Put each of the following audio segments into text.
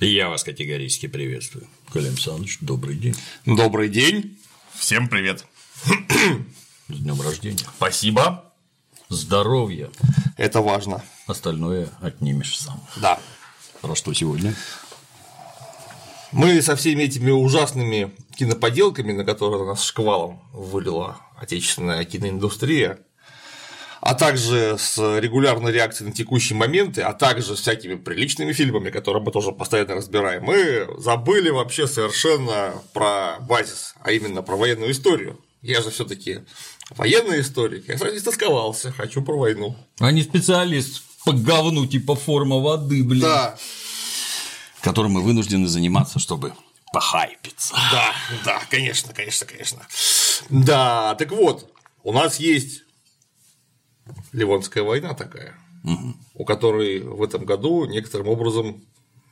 Я вас категорически приветствую. Коля Александрович, добрый день. Добрый день. Всем привет. С днем рождения. Спасибо. Здоровья. Это важно. Остальное отнимешь сам. Да. Про что сегодня? Мы со всеми этими ужасными киноподелками, на которые нас шквалом вылила отечественная киноиндустрия, а также с регулярной реакцией на текущие моменты, а также с всякими приличными фильмами, которые мы тоже постоянно разбираем, мы забыли вообще совершенно про базис, а именно про военную историю. Я же все-таки военный историк, я сразу истосковался, хочу про войну. А не специалист по говну типа форма воды, блин. Да, Которым мы вынуждены заниматься, чтобы похайпиться. да, да, конечно, конечно, конечно. Да, так вот, у нас есть Ливонская война такая, у которой в этом году некоторым образом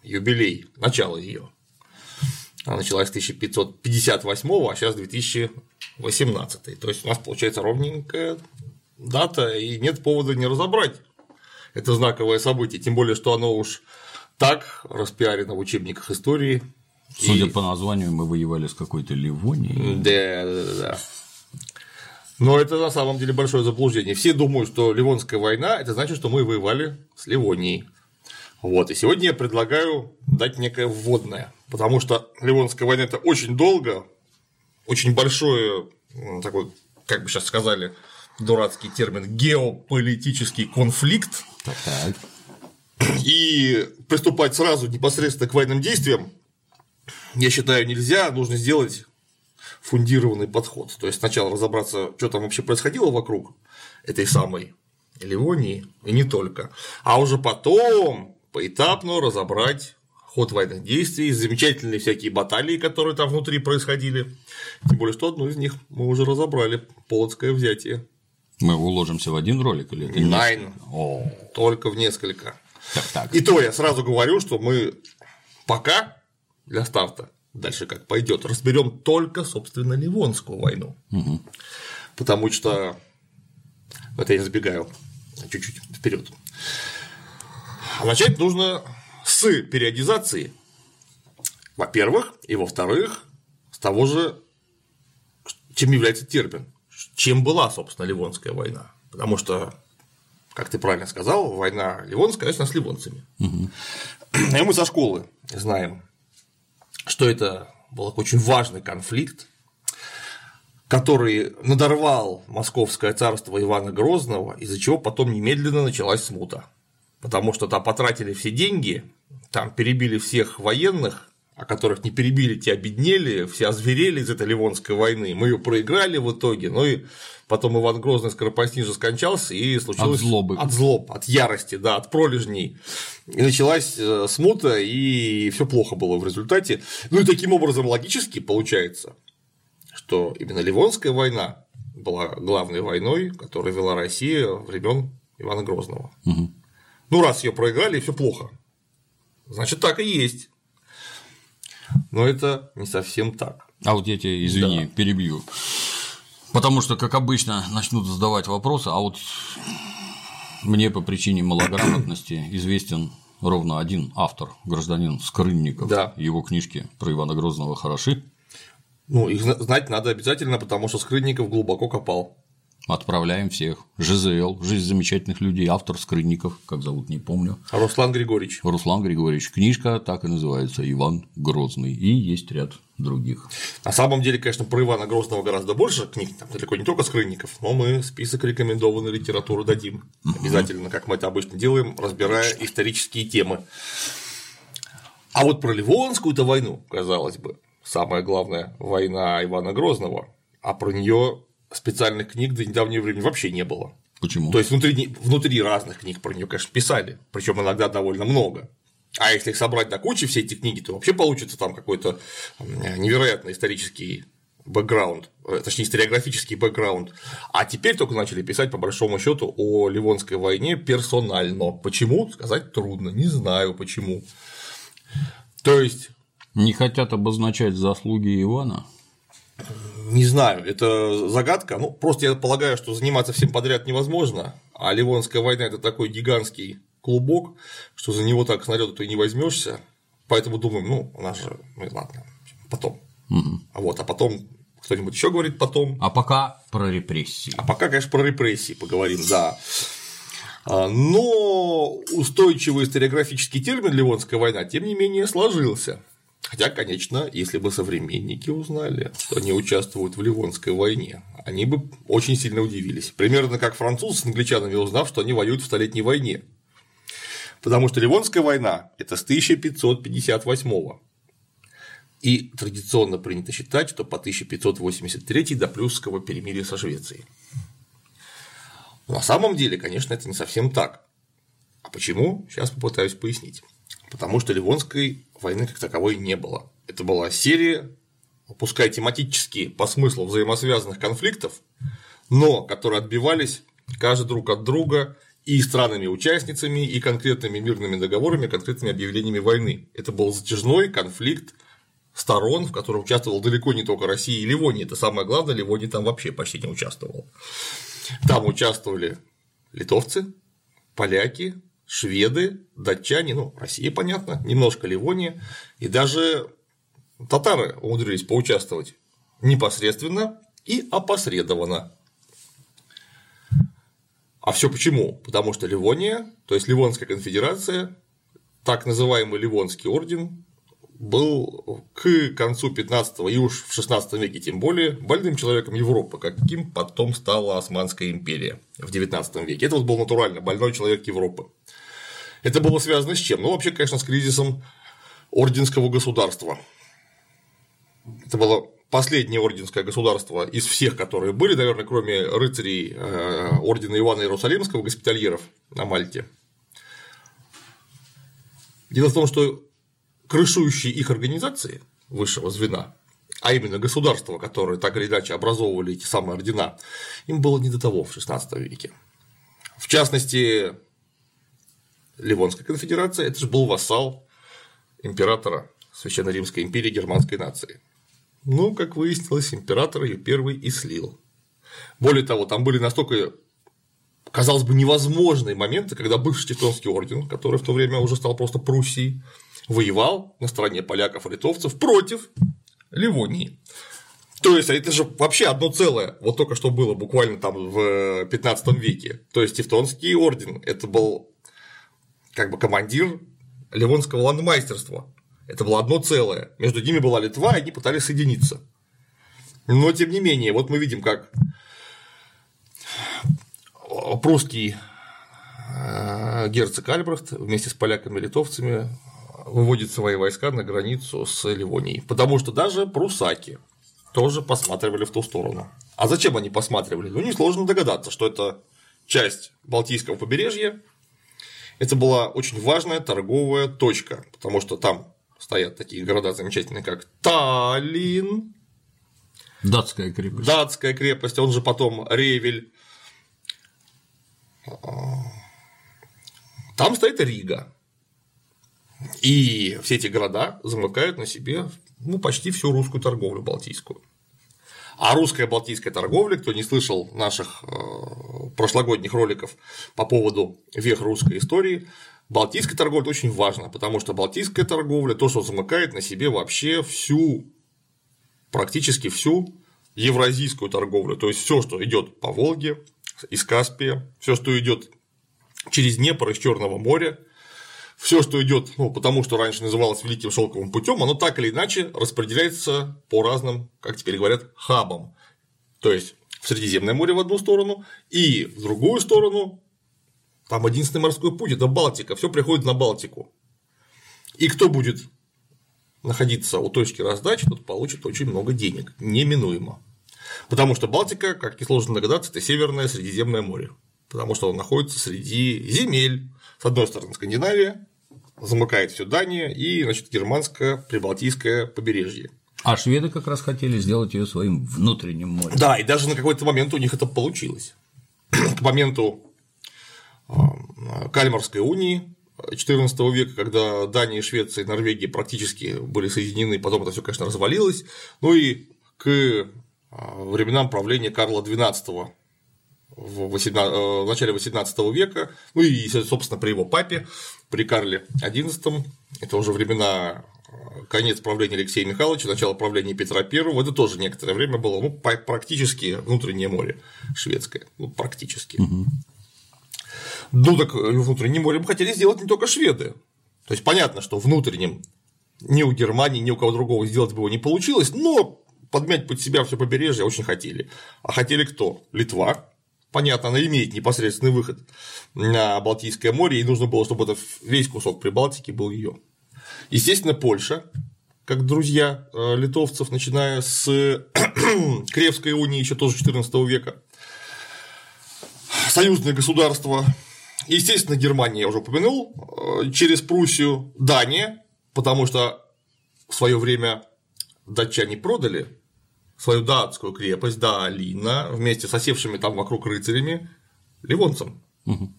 юбилей, начало ее. Она началась в 1558, а сейчас 2018. То есть у нас получается ровненькая дата, и нет повода не разобрать это знаковое событие, тем более, что оно уж так распиарено в учебниках истории. Судя И- по названию, мы воевали с какой-то Ливонией. Да, да, да, да. Но это на самом деле большое заблуждение. Все думают, что Ливонская война это значит, что мы воевали с Ливонией. Вот, и сегодня я предлагаю дать некое вводное, потому что Ливонская война это очень долго, очень большой м, такой, как бы сейчас сказали, дурацкий термин геополитический конфликт, Так, так. и приступать сразу непосредственно к военным действиям, я считаю, нельзя, нужно сделать фундированный подход. То есть сначала разобраться, что там вообще происходило вокруг этой самой Ливонии, и не только, а уже потом поэтапно разобрать ход военных действий, замечательные всякие баталии, которые там внутри происходили. Тем более, что одну из них мы уже разобрали Полоцкое взятие. Мы уложимся в один ролик или это Найн. О, Только в несколько. так, так. И то я сразу говорю, что мы пока для старта, дальше как пойдет, разберем только, собственно, Ливонскую войну. Потому что это я забегаю чуть-чуть вперед. А начать нужно с периодизации, во-первых, и во-вторых, с того же, чем является термин, чем была, собственно, Ливонская война. Потому что, как ты правильно сказал, война Ливонская, конечно, с ливонцами. И мы со школы знаем, что это был очень важный конфликт, который надорвал московское царство Ивана Грозного, из-за чего потом немедленно началась смута. Потому что там потратили все деньги, там перебили всех военных, а которых не перебили, те обеднели, все озверели из этой Ливонской войны. Мы ее проиграли в итоге, ну и потом Иван Грозный скоропостижно скончался, и случилось… От злобы. От злоб, от ярости, да, от пролежней. И началась э, смута, и все плохо было в результате. Ну и таким образом логически получается, что именно Ливонская война была главной войной, которую вела Россия времен Ивана Грозного. Ну, раз ее проиграли, все плохо. Значит, так и есть. Но это не совсем так. А вот я тебя, извини, перебью. Потому что, как обычно, начнут задавать вопросы, а вот мне по причине малограмотности известен ровно один автор, гражданин Скрынников. Да. Его книжки про Ивана Грозного хороши. Ну, их зна- знать надо обязательно, потому что Скрынников глубоко копал. Отправляем всех. ЖЗЛ, жизнь замечательных людей, автор Скрынников, как зовут, не помню. А Руслан Григорьевич. Руслан Григорьевич. Книжка так и называется Иван Грозный. И есть ряд других. На самом деле, конечно, про Ивана Грозного гораздо больше книг, там далеко не только Скрынников, но мы список рекомендованной литературы дадим. Обязательно, как мы это обычно делаем, разбирая исторические темы. А вот про Ливонскую-то войну, казалось бы, самая главная война Ивана Грозного, а про нее специальных книг до недавнего времени вообще не было. Почему? То есть внутри, внутри разных книг про нее, конечно, писали, причем иногда довольно много. А если их собрать до кучи все эти книги, то вообще получится там какой-то невероятный исторический бэкграунд, э, точнее историографический бэкграунд. А теперь только начали писать по большому счету о Ливонской войне персонально. Почему? Сказать трудно, не знаю почему. То есть Не хотят обозначать заслуги Ивана? Не знаю, это загадка. Ну, просто я полагаю, что заниматься всем подряд невозможно, а Ливонская война это такой гигантский клубок, что за него так снаряда ты не возьмешься. Поэтому думаем, ну, у нас же, ну ладно, потом. Угу. А вот, а потом кто-нибудь еще говорит потом. А пока про репрессии. А пока, конечно, про репрессии поговорим, да. А, но устойчивый историографический термин Ливонская война, тем не менее, сложился. Хотя, конечно, если бы современники узнали, что они участвуют в Ливонской войне, они бы очень сильно удивились. Примерно как французы с англичанами, узнав, что они воюют в Столетней войне. Потому что Ливонская война – это с 1558 -го. И традиционно принято считать, что по 1583 до Плюсского перемирия со Швецией. Но на самом деле, конечно, это не совсем так. А почему? Сейчас попытаюсь пояснить. Потому что Ливонской войны как таковой не было. Это была серия, пускай тематически по смыслу взаимосвязанных конфликтов, но которые отбивались каждый друг от друга и странами-участницами, и конкретными мирными договорами, конкретными объявлениями войны. Это был затяжной конфликт сторон, в котором участвовал далеко не только Россия и Ливония. Это самое главное, Ливония там вообще почти не участвовал. Там участвовали литовцы, поляки, шведы, датчане, ну, Россия, понятно, немножко Ливония, и даже татары умудрились поучаствовать непосредственно и опосредованно. А все почему? Потому что Ливония, то есть Ливонская конфедерация, так называемый Ливонский орден, был к концу 15 и уж в 16 веке тем более больным человеком Европы, каким потом стала Османская империя в 19 веке. Это вот был натурально больной человек Европы. Это было связано с чем? Ну, вообще, конечно, с кризисом орденского государства. Это было последнее орденское государство из всех, которые были, наверное, кроме рыцарей э, ордена Ивана Иерусалимского, госпитальеров на Мальте. Дело в том, что крышующие их организации высшего звена, а именно государства, которые так или иначе образовывали эти самые ордена, им было не до того в XVI веке. В частности, Ливонская конфедерация – это же был вассал императора Священной Римской империи германской нации. Ну, как выяснилось, император ее первый и слил. Более того, там были настолько, казалось бы, невозможные моменты, когда бывший Тевтонский орден, который в то время уже стал просто Пруссией, воевал на стороне поляков и литовцев против Ливонии. То есть, это же вообще одно целое, вот только что было буквально там в 15 веке. То есть, Тевтонский орден – это был как бы командир Ливонского ландмайстерства. Это было одно целое. Между ними была Литва, и они пытались соединиться. Но тем не менее, вот мы видим, как прусский э, герцог Альбрехт вместе с поляками и литовцами выводит свои войска на границу с Ливонией. Потому что даже прусаки тоже посматривали в ту сторону. А зачем они посматривали? Ну, несложно догадаться, что это часть Балтийского побережья. Это была очень важная торговая точка, потому что там стоят такие города замечательные, как Таллин, Датская крепость. Датская крепость, он же потом Ревель. Там стоит Рига. И все эти города замыкают на себе ну, почти всю русскую торговлю балтийскую. А русская балтийская торговля, кто не слышал наших э, прошлогодних роликов по поводу вех русской истории, балтийская торговля очень важна, потому что балтийская торговля то, что замыкает на себе вообще всю, практически всю евразийскую торговлю, то есть все, что идет по Волге, из Каспия, все, что идет через Днепр из Черного моря, все, что идет, ну, потому что раньше называлось Великим Шелковым путем, оно так или иначе распределяется по разным, как теперь говорят, хабам. То есть в Средиземное море в одну сторону и в другую сторону. Там единственный морской путь это Балтика, все приходит на Балтику. И кто будет находиться у точки раздачи, тот получит очень много денег, неминуемо. Потому что Балтика, как несложно догадаться, это Северное Средиземное море. Потому что он находится среди земель. С одной стороны Скандинавия, замыкает всю Данию и, значит, германское прибалтийское побережье. А шведы как раз хотели сделать ее своим внутренним морем. Да, и даже на какой-то момент у них это получилось. К моменту а, Кальмарской унии XIV века, когда Дания, Швеция и Норвегия практически были соединены, потом это все, конечно, развалилось. Ну и к а, временам правления Карла XII в, 18, в начале 18 века, ну и, собственно, при его папе, при Карле XI, это уже времена конец правления Алексея Михайловича, начало правления Петра I, это тоже некоторое время было ну, практически внутреннее море шведское, ну, практически. Угу. Ну, так э, внутреннее море мы хотели сделать не только шведы. То есть понятно, что внутренним ни у Германии, ни у кого другого сделать бы его не получилось, но подмять под себя все побережье очень хотели. А хотели кто? Литва. Понятно, она имеет непосредственный выход на Балтийское море, и нужно было, чтобы этот весь кусок Прибалтики был ее. Естественно, Польша, как друзья э, литовцев, начиная с Кревской унии еще тоже 14 века, союзное государство, естественно, Германия, я уже упомянул, э, через Пруссию Дания, потому что в свое время датчане продали свою датскую крепость, да, Алина, вместе с осевшими там вокруг рыцарями, ливонцам. Угу.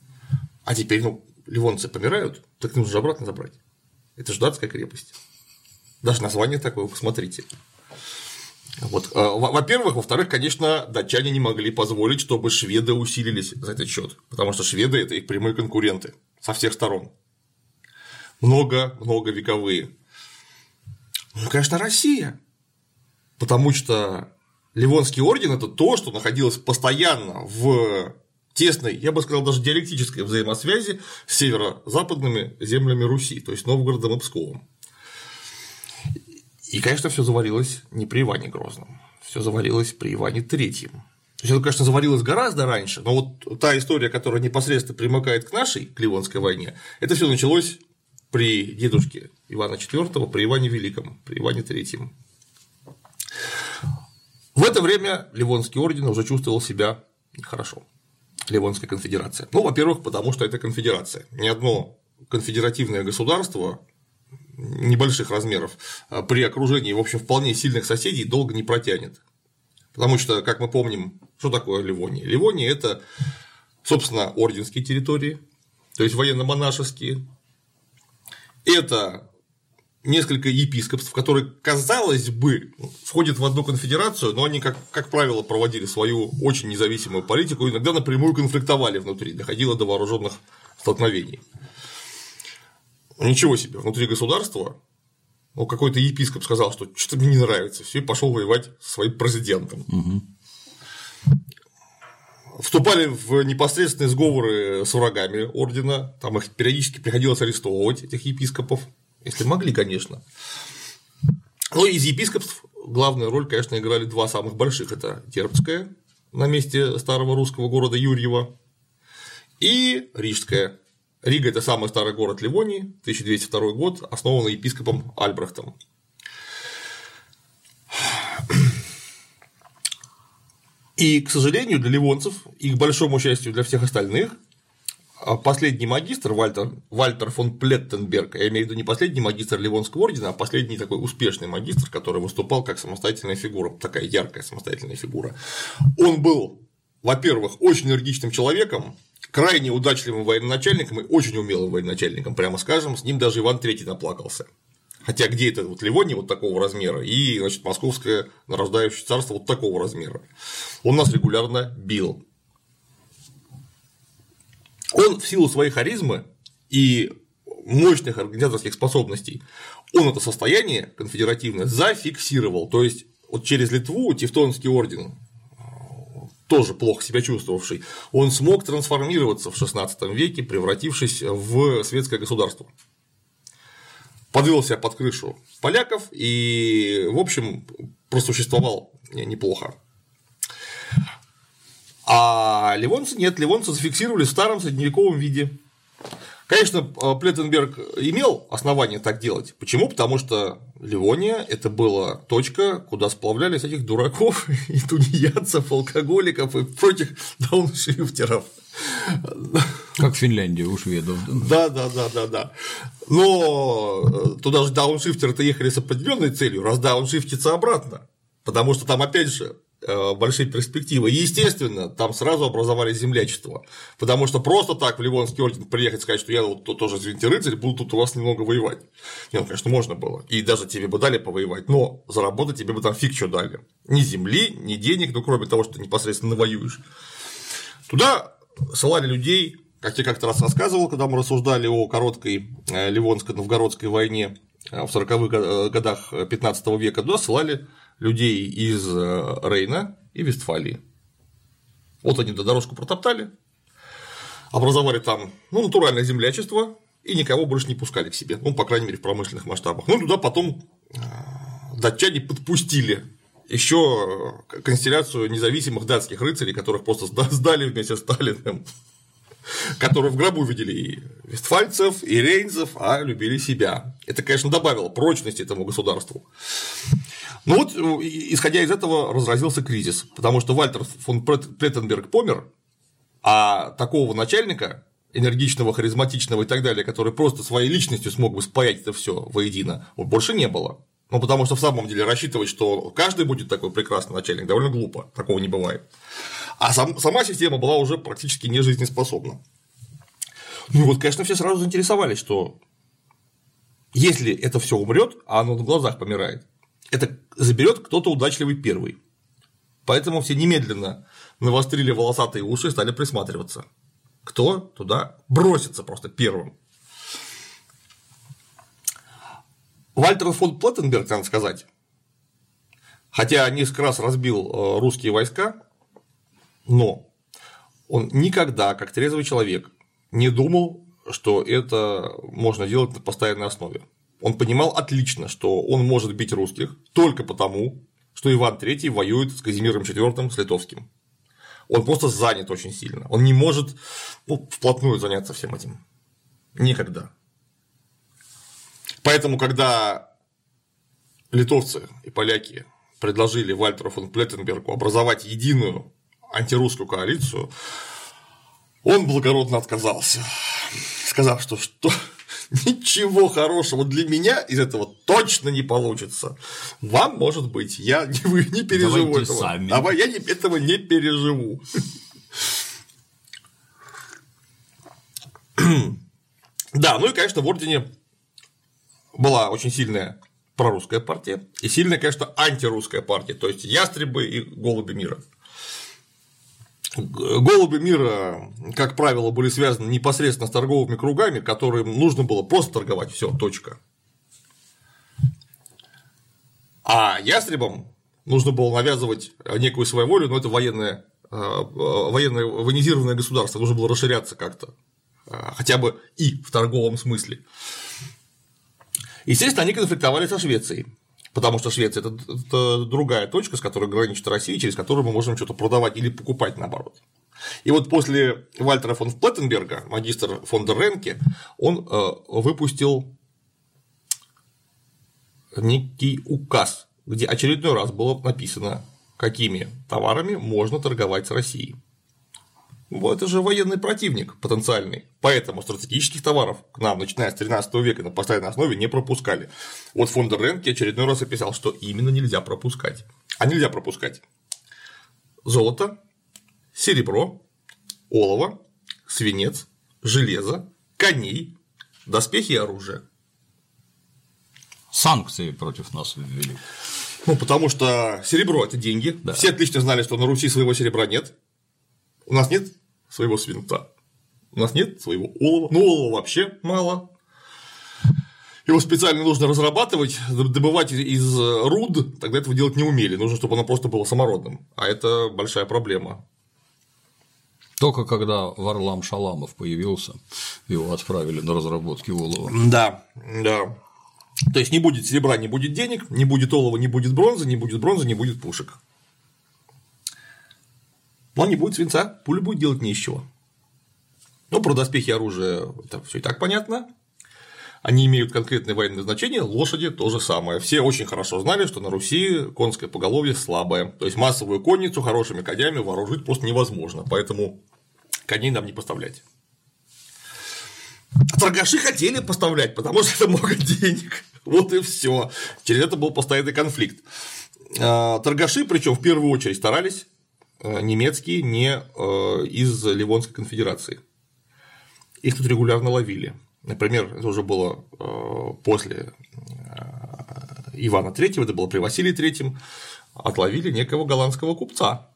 А теперь, ну, ливонцы помирают, так нужно же обратно забрать. Это же датская крепость. Даже название такое, посмотрите. Вот. А, во-первых, во-вторых, конечно, датчане не могли позволить, чтобы шведы усилились за этот счет, потому что шведы это их прямые конкуренты со всех сторон. Много-много вековые. Ну, конечно, Россия. Потому что Ливонский орден это то, что находилось постоянно в тесной, я бы сказал, даже диалектической взаимосвязи с северо-западными землями Руси, то есть Новгородом и Псковом. И, конечно, все заварилось не при Иване Грозном, все заварилось при Иване Третьем. То есть это, конечно, заварилось гораздо раньше, но вот та история, которая непосредственно примыкает к нашей, к Ливонской войне, это все началось при дедушке Ивана IV, при Иване Великом, при Иване Третьем. В это время Ливонский орден уже чувствовал себя хорошо. Ливонская конфедерация? Ну, во-первых, потому что это конфедерация. Ни одно конфедеративное государство небольших размеров а при окружении, в общем, вполне сильных соседей долго не протянет. Потому что, как мы помним, что такое Ливония? Ливония – это, собственно, орденские территории, то есть военно-монашеские. Это несколько епископств, которые, казалось бы, входят в одну конфедерацию, но они, как, как правило, проводили свою очень независимую политику, иногда напрямую конфликтовали внутри, доходило до вооруженных столкновений. Ничего себе, внутри государства ну, какой-то епископ сказал, что что-то мне не нравится, все, и пошел воевать со своим президентом. Угу. Вступали в непосредственные сговоры с врагами ордена, там их периодически приходилось арестовывать, этих епископов, если могли, конечно. Но из епископств главную роль, конечно, играли два самых больших. Это Терпская на месте старого русского города Юрьева и Рижская. Рига – это самый старый город Ливонии, 1202 год, основанный епископом Альбрехтом. И, к сожалению, для ливонцев и, к большому счастью, для всех остальных, последний магистр Вальтер, Вальтер фон Плеттенберг, я имею в виду не последний магистр Ливонского ордена, а последний такой успешный магистр, который выступал как самостоятельная фигура, такая яркая самостоятельная фигура. Он был, во-первых, очень энергичным человеком, крайне удачливым военачальником и очень умелым военачальником, прямо скажем, с ним даже Иван III наплакался. Хотя где это вот Ливония вот такого размера и значит, московское нарождающее царство вот такого размера. Он нас регулярно бил, он в силу своей харизмы и мощных организаторских способностей, он это состояние конфедеративное зафиксировал. То есть вот через Литву Тевтонский орден тоже плохо себя чувствовавший, он смог трансформироваться в XVI веке, превратившись в светское государство. Подвел себя под крышу поляков и, в общем, просуществовал неплохо. А ливонцы нет, ливонцы зафиксировали в старом средневековом виде. Конечно, Плеттенберг имел основания так делать. Почему? Потому что Ливония – это была точка, куда сплавлялись этих дураков и тунеядцев, алкоголиков и прочих дауншифтеров. Как Финляндия у шведов. Да, да, да, да, да. Но э, туда же дауншифтеры-то ехали с определенной целью, раз дауншифтиться обратно. Потому что там, опять же, Э, большие перспективы. И, естественно, там сразу образовались землячества. Потому что просто так в Ливонский орден приехать и сказать, что я вот тоже, извините, рыцарь, буду тут у вас немного воевать. Нет, ну, конечно, можно было. И даже тебе бы дали повоевать, но заработать тебе бы там фиг что дали. Ни земли, ни денег, ну, кроме того, что ты непосредственно воюешь. Туда ссылали людей, как я как-то раз рассказывал, когда мы рассуждали о короткой э, Ливонско-Новгородской войне э, в 40-х годах 15 века, туда ссылали людей из Рейна и Вестфалии. Вот они до дорожку протоптали, образовали там ну, натуральное землячество и никого больше не пускали к себе, ну, по крайней мере, в промышленных масштабах. Ну, туда потом датчане подпустили еще констелляцию независимых датских рыцарей, которых просто сдали вместе с Сталиным, которые в гробу видели и вестфальцев, и рейнцев, а любили себя. Это, конечно, добавило прочности этому государству. Ну вот, исходя из этого, разразился кризис, потому что Вальтер фон Плеттенберг помер, а такого начальника, энергичного, харизматичного и так далее, который просто своей личностью смог бы спаять это все воедино, вот больше не было. Ну, потому что в самом деле рассчитывать, что каждый будет такой прекрасный начальник, довольно глупо, такого не бывает. А сам, сама система была уже практически не жизнеспособна. Ну и вот, конечно, все сразу заинтересовались, что если это все умрет, а оно на глазах помирает, это заберет кто-то удачливый первый. Поэтому все немедленно навострили волосатые уши и стали присматриваться. Кто туда бросится просто первым. Вальтер фон Платтенберг, надо сказать, хотя несколько раз разбил э, русские войска, но он никогда, как трезвый человек, не думал, что это можно делать на постоянной основе. Он понимал отлично, что он может бить русских только потому, что Иван III воюет с Казимиром IV с Литовским. Он просто занят очень сильно. Он не может ну, вплотную заняться всем этим. Никогда. Поэтому, когда литовцы и поляки предложили Вальтеру фон Плеттенбергу образовать единую антирусскую коалицию, он благородно отказался, сказав, что, что ничего хорошего для меня из этого точно не получится. Вам, может быть, я не, вы не переживу Давайте этого. Сами. А я не, этого не переживу. Да, ну и, конечно, в ордене была очень сильная прорусская партия и сильная, конечно, антирусская партия, то есть ястребы и голуби мира. Голуби мира, как правило, были связаны непосредственно с торговыми кругами, которым нужно было просто торговать, все, точка. А ястребам нужно было навязывать некую свою волю, но это военное, э, военное военизированное государство, нужно было расширяться как-то, э, хотя бы и в торговом смысле. Естественно, они конфликтовали со Швецией, потому что Швеция это, это другая точка, с которой граничит Россия, через которую мы можем что-то продавать или покупать наоборот. И вот после Вальтера фон Плеттенберга, магистр фон дер Ренке, он э, выпустил некий указ, где очередной раз было написано, какими товарами можно торговать с Россией. Вот это же военный противник потенциальный. Поэтому стратегических товаров к нам, начиная с 13 века, на постоянной основе не пропускали. Вот фон дер Ренке очередной раз описал, что именно нельзя пропускать. А нельзя пропускать золото, серебро, олово, свинец, железо, коней, доспехи и оружие. Санкции против нас ввели. Ну, потому что серебро это деньги. Да. Все отлично знали, что на Руси своего серебра нет. У нас нет своего свинца. У нас нет своего олова. Ну, олова вообще мало. Его специально нужно разрабатывать, добывать из руд, тогда этого делать не умели. Нужно, чтобы оно просто было самородным. А это большая проблема. Только когда Варлам Шаламов появился, его отправили на разработки олова. Да, да. То есть не будет серебра, не будет денег, не будет олова, не будет бронзы, не будет бронзы, не будет пушек. Но не будет свинца, пуля будет делать не. Ну, про доспехи оружия это все и так понятно. Они имеют конкретное военное значение, лошади то же самое. Все очень хорошо знали, что на Руси конское поголовье слабое. То есть массовую конницу хорошими конями вооружить просто невозможно. Поэтому коней нам не поставлять. Торгаши хотели поставлять, потому что это много денег. Вот и все. Через это был постоянный конфликт. А, торгаши, причем в первую очередь старались немецкие не э, из Ливонской конфедерации. Их тут регулярно ловили. Например, это уже было э, после Ивана III, это было при Василии III, отловили некого голландского купца,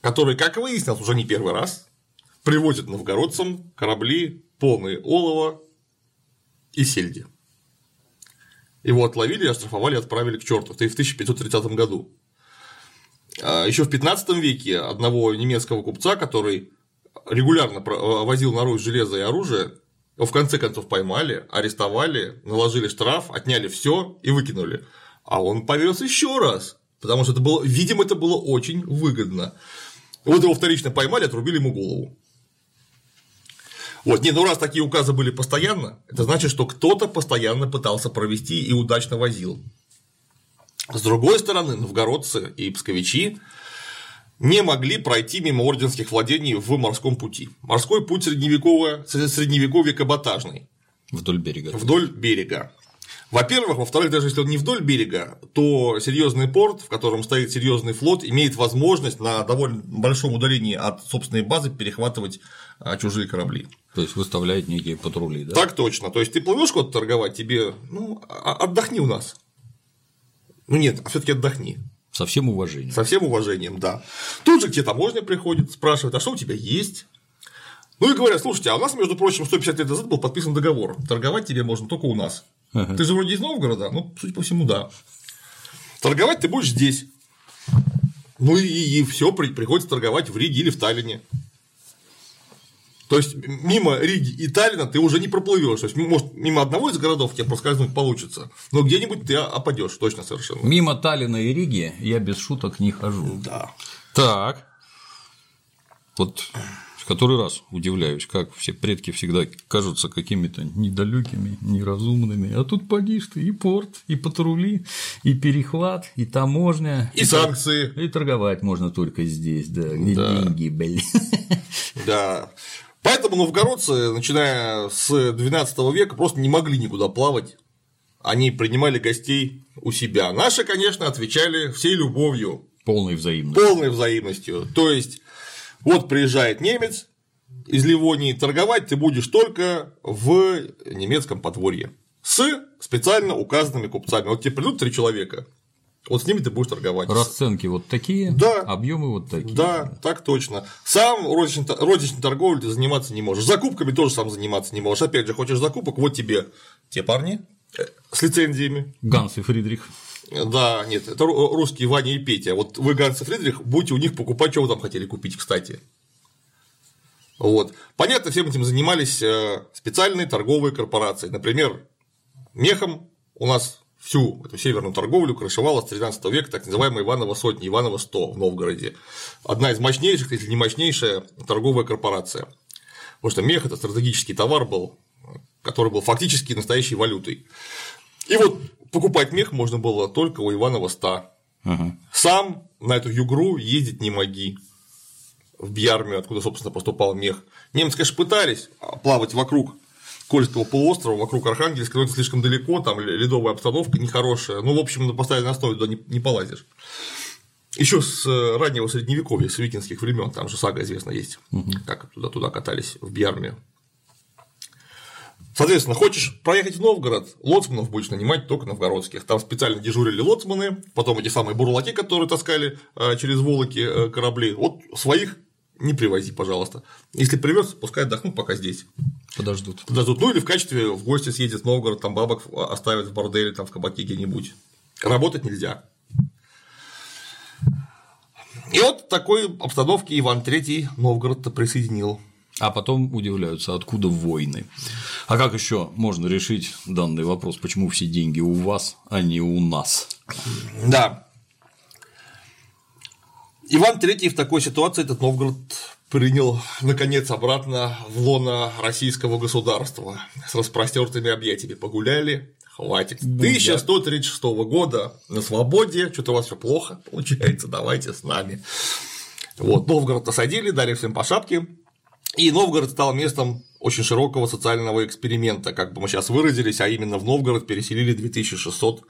который, как выяснилось, уже не первый раз привозит новгородцам корабли полные олова и сельди. Его отловили, оштрафовали, отправили к черту. Это и в 1530 году. А Еще в 15 веке одного немецкого купца, который регулярно возил на Русь железо и оружие, его в конце концов поймали, арестовали, наложили штраф, отняли все и выкинули. А он повез еще раз, потому что это было, видимо, это было очень выгодно. Вот его вторично поймали, отрубили ему голову. Вот, не, ну раз такие указы были постоянно, это значит, что кто-то постоянно пытался провести и удачно возил. С другой стороны, новгородцы и псковичи не могли пройти мимо орденских владений в морском пути. Морской путь средневековый, средневековье каботажный. Вдоль берега. Вдоль берега. Во-первых, во-вторых, даже если он не вдоль берега, то серьезный порт, в котором стоит серьезный флот, имеет возможность на довольно большом удалении от собственной базы перехватывать а, чужие корабли. То есть выставляет некие патрули, да? Так точно. То есть ты плывешь куда-то торговать, тебе, ну, а, отдохни у нас. Ну нет, а все-таки отдохни. Со всем уважением. Со всем уважением, да. Тут же к тебе таможня приходит, спрашивает, а что у тебя есть? Ну и говорят, слушайте, а у нас, между прочим, 150 лет назад был подписан договор. Торговать тебе можно только у нас. Ага. Ты же вроде из Новгорода, ну, судя по всему, да. Торговать ты будешь здесь. Ну и, и все, приходится торговать в Риге или в Таллине. То есть мимо Риги и Таллина ты уже не проплывешь. То есть, может, мимо одного из городов тебе проскользнуть получится, но где-нибудь ты опадешь точно совершенно. Мимо Таллина и Риги я без шуток не хожу. Да. Так. Вот в который раз удивляюсь, как все предки всегда кажутся какими-то недалекими, неразумными, а тут подишь ты и порт, и патрули, и перехват, и таможня, и, и санкции, и торговать можно только здесь, да, где да. деньги, блин. Да. Поэтому новгородцы, начиная с 12 века, просто не могли никуда плавать. Они принимали гостей у себя. Наши, конечно, отвечали всей любовью. Полной взаимностью. Полной взаимностью. То есть, вот приезжает немец из Ливонии, торговать ты будешь только в немецком подворье с специально указанными купцами. Вот тебе придут три человека, вот с ними ты будешь торговать. Расценки вот такие, да. объемы вот такие. Да, так точно. Сам розничной, розничной торговлей ты заниматься не можешь. Закупками тоже сам заниматься не можешь. Опять же, хочешь закупок, вот тебе те парни э, с лицензиями. Ганс и Фридрих. Да, нет, это русские Ваня и Петя. Вот вы, Ганс и Фридрих, будете у них покупать, что вы там хотели купить, кстати. Вот. Понятно, всем этим занимались э, специальные торговые корпорации. Например, мехом у нас всю эту северную торговлю крышевала с 13 века так называемая Иванова сотня, Иванова 100 в Новгороде. Одна из мощнейших, если не мощнейшая торговая корпорация. Потому что мех – это стратегический товар был, который был фактически настоящей валютой. И вот покупать мех можно было только у Иванова 100. Угу. Сам на эту югру ездить не моги в Бьярмию, откуда, собственно, поступал мех. Немцы, конечно, пытались плавать вокруг Кольского полуострова, вокруг Архангельска, но это слишком далеко, там ледовая обстановка нехорошая. Ну, в общем, на постоянной основе туда не, не полазишь. Еще с э, раннего средневековья, с викинских времен, там же сага известна есть, угу. как туда-туда катались в Бьярме. Соответственно, хочешь проехать в Новгород, лоцманов будешь нанимать только новгородских. Там специально дежурили лоцманы, потом эти самые бурлаки, которые таскали э, через Волоки э, корабли. Вот своих не привози, пожалуйста. Если привез, пускай отдохнут пока здесь. Подождут. Подождут. Ну или в качестве в гости съездят в Новгород, там бабок оставят в борделе, там в кабаке где-нибудь. Работать нельзя. И вот такой обстановке Иван III Новгород-то присоединил. А потом удивляются, откуда войны. А как еще можно решить данный вопрос, почему все деньги у вас, а не у нас? Да. Иван III в такой ситуации этот Новгород принял, наконец, обратно в лоно российского государства с распростертыми объятиями. Погуляли, хватит. Будя. 1136 года на свободе, что-то у вас все плохо получается, давайте с нами. Вот, Новгород осадили, дали всем по шапке, и Новгород стал местом очень широкого социального эксперимента, как бы мы сейчас выразились, а именно в Новгород переселили 2600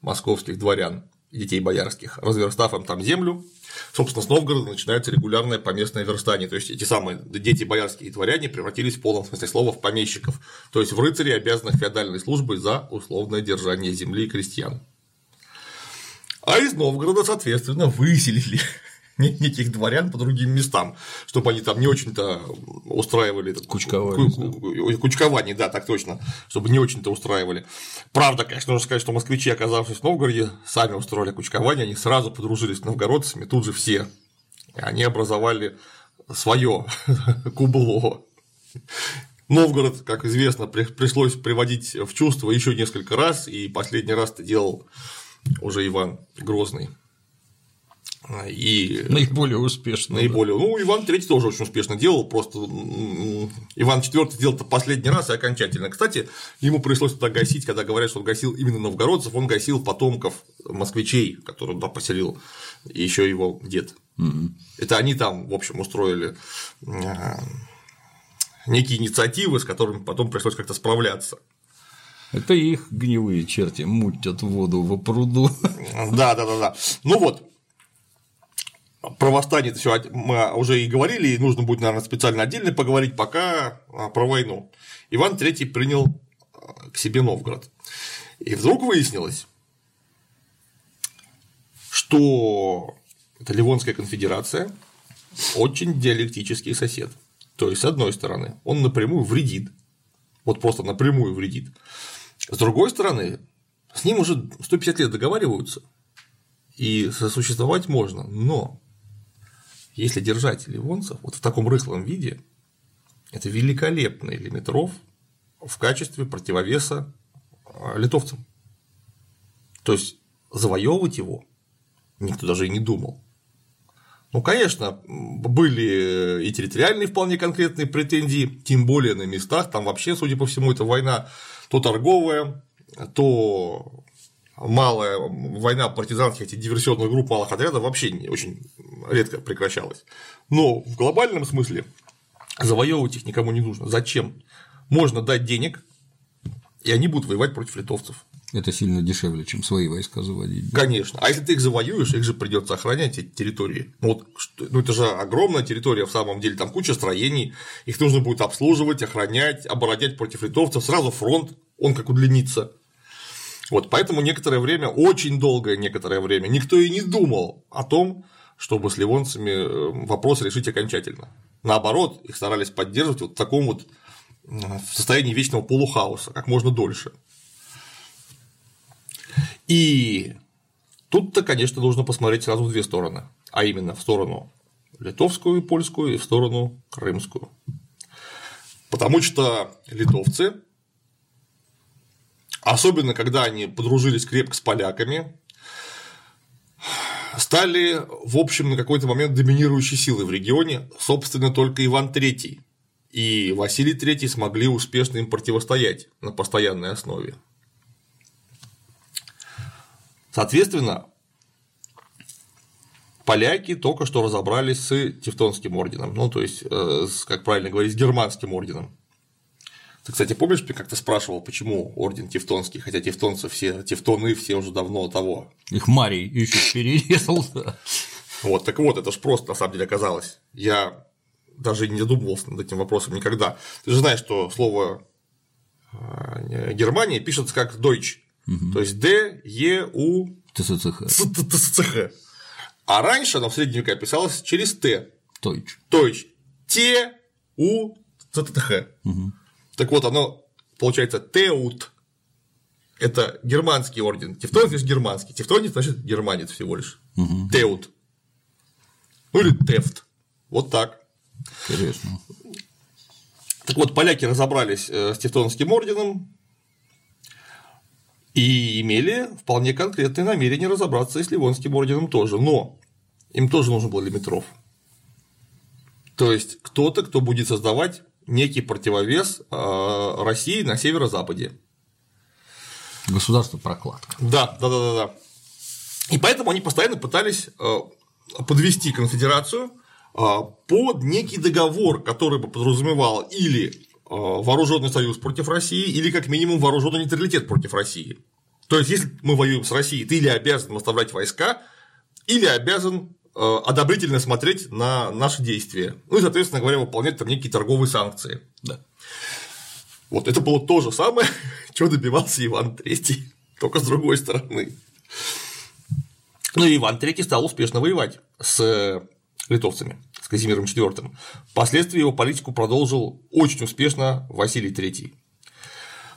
московских дворян, детей боярских, разверстав им там землю, Собственно, с Новгорода начинается регулярное поместное верстание, то есть эти самые дети боярские и дворяне превратились в полном смысле слова в помещиков, то есть в рыцарей, обязанных феодальной службой за условное держание земли и крестьян. А из Новгорода, соответственно, выселили неких дворян по другим местам, чтобы они там не очень-то устраивали кучкование. Кучкование, да, так точно, чтобы не очень-то устраивали. Правда, конечно, нужно сказать, что москвичи, оказавшись в Новгороде, сами устроили кучкование, они сразу подружились с новгородцами, тут же все. Они образовали свое кубло. Новгород, как известно, пришлось приводить в чувство еще несколько раз, и последний раз это делал уже Иван Грозный. И наиболее успешно. Наиболее. Да. Ну, Иван III тоже очень успешно делал, просто Иван IV сделал это последний раз и окончательно. Кстати, ему пришлось туда гасить, когда говорят, что он гасил именно новгородцев, он гасил потомков москвичей, которых туда поселил еще его дед. Угу. Это они там, в общем, устроили а, некие инициативы, с которыми потом пришлось как-то справляться. Это их гнилые черти мутят воду в пруду. Да, да, да, да. Ну вот, про восстание все мы уже и говорили, и нужно будет, наверное, специально отдельно поговорить, пока а, про войну. Иван III принял а, к себе Новгород. И вдруг выяснилось, что это Ливонская конфедерация очень диалектический сосед. То есть, с одной стороны, он напрямую вредит, вот просто напрямую вредит. С другой стороны, с ним уже 150 лет договариваются, и сосуществовать можно, но если держать ливонцев вот в таком рыхлом виде, это великолепный лимитров в качестве противовеса а, литовцам. То есть завоевывать его никто даже и не думал. Ну, конечно, были и территориальные вполне конкретные претензии, тем более на местах, там вообще, судя по всему, это война то торговая, то малая война партизанских, этих диверсионных групп малых отрядов вообще не, очень редко прекращалась. Но в глобальном смысле завоевывать их никому не нужно. Зачем? Можно дать денег, и они будут воевать против литовцев. Это сильно дешевле, чем свои войска заводить. Конечно. А если ты их завоюешь, их же придется охранять эти территории. Ну, вот, ну это же огромная территория в самом деле, там куча строений, их нужно будет обслуживать, охранять, оборонять против литовцев, сразу фронт, он как удлинится. Вот поэтому некоторое время, очень долгое некоторое время, никто и не думал о том, чтобы с ливонцами э, вопрос решить окончательно. Наоборот, их старались поддерживать вот в таком вот состоянии вечного полухаоса, как можно дольше. И тут-то, конечно, нужно посмотреть сразу в две стороны, а именно в сторону литовскую и польскую, и в сторону крымскую. Потому что литовцы особенно когда они подружились крепко с поляками, стали, в общем, на какой-то момент доминирующей силой в регионе, собственно, только Иван III и Василий III смогли успешно им противостоять на постоянной основе. Соответственно, поляки только что разобрались с Тевтонским орденом, ну, то есть, э, как правильно говорить, с Германским орденом. Ты, кстати, помнишь, ты как-то спрашивал, почему орден Тевтонский, хотя тевтонцы все, тевтоны все уже давно того. Их Марий еще перерезал. Вот, так вот, это ж просто на самом деле оказалось. Я даже не задумывался над этим вопросом никогда. Ты же знаешь, что слово э, Германия пишется как Deutsch, то есть Д, Е, У, ТСЦХ. А раньше оно в средние века писалось через Т. Deutsch. Deutsch. Т, У, ТТХ. Угу. Так вот, оно получается Теут. Это германский орден. Тевтон значит германский. Тевтонец значит германец всего лишь. Угу. Теут. Ну или Тефт. Вот так. Интересно. Так вот, поляки разобрались э, с Тевтонским орденом и имели вполне конкретное намерение разобраться и с Ливонским орденом тоже. Но им тоже нужен был лимитров. То есть кто-то, кто будет создавать некий противовес э, России на северо-западе. Государство прокладка. Да, да, да, да, да. И поэтому они постоянно пытались э, подвести конфедерацию э, под некий договор, который бы подразумевал или вооруженный союз против России, или как минимум вооруженный нейтралитет против России. То есть, если мы воюем с Россией, ты или обязан оставлять войска, или обязан одобрительно смотреть на наши действия. Ну и, соответственно говоря, выполнять там некие торговые санкции. Да. Вот это было то же самое, чего добивался Иван III, только с другой стороны. Ну и Иван III стал успешно воевать с литовцами, с Казимиром IV. Впоследствии его политику продолжил очень успешно Василий III.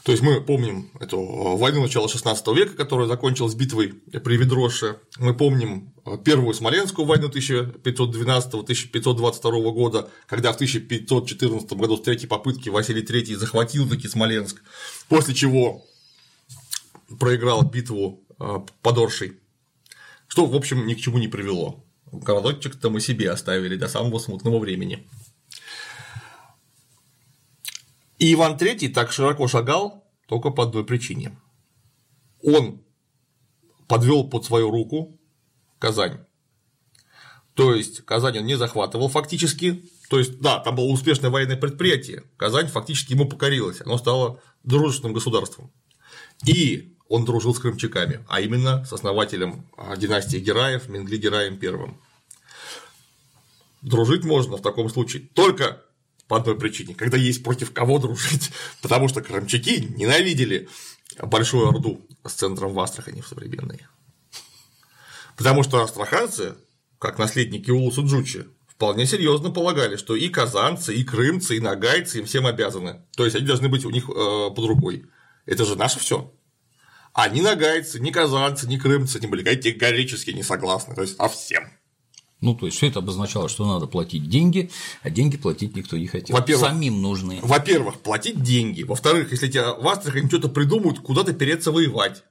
То есть мы помним эту войну начала XVI века, которая закончилась битвой при Ведроше. Мы помним Первую Смоленскую войну 1512-1522 года, когда в 1514 году с третьей попытки Василий III захватил таки Смоленск, после чего проиграл битву э, под Оршей, что, в общем, ни к чему не привело. Городочек-то мы себе оставили до самого смутного времени. И Иван III так широко шагал только по одной причине. Он подвел под свою руку Казань. То есть Казань он не захватывал фактически, то есть, да, там было успешное военное предприятие, Казань фактически ему покорилась, оно стало дружественным государством. И он дружил с крымчаками, а именно с основателем а, династии Гераев Менгли Гераем I. Дружить можно в таком случае только по одной причине, когда есть против кого дружить, потому что крымчаки ненавидели Большую Орду с центром в Астрахани в современной. Потому что астраханцы, как наследники Улуса Джучи, вполне серьезно полагали, что и казанцы, и крымцы, и нагайцы им всем обязаны. То есть они должны быть у них э, под рукой. Это же наше все. А ни нагайцы, ни казанцы, ни крымцы не были категорически не согласны. То есть, а всем. Ну, то есть, все это обозначало, что надо платить деньги, а деньги платить никто не хотел. Во-первых, Самим нужны. Во-первых, платить деньги. Во-вторых, если тебя в Астрахани что-то придумают, куда-то переться воевать.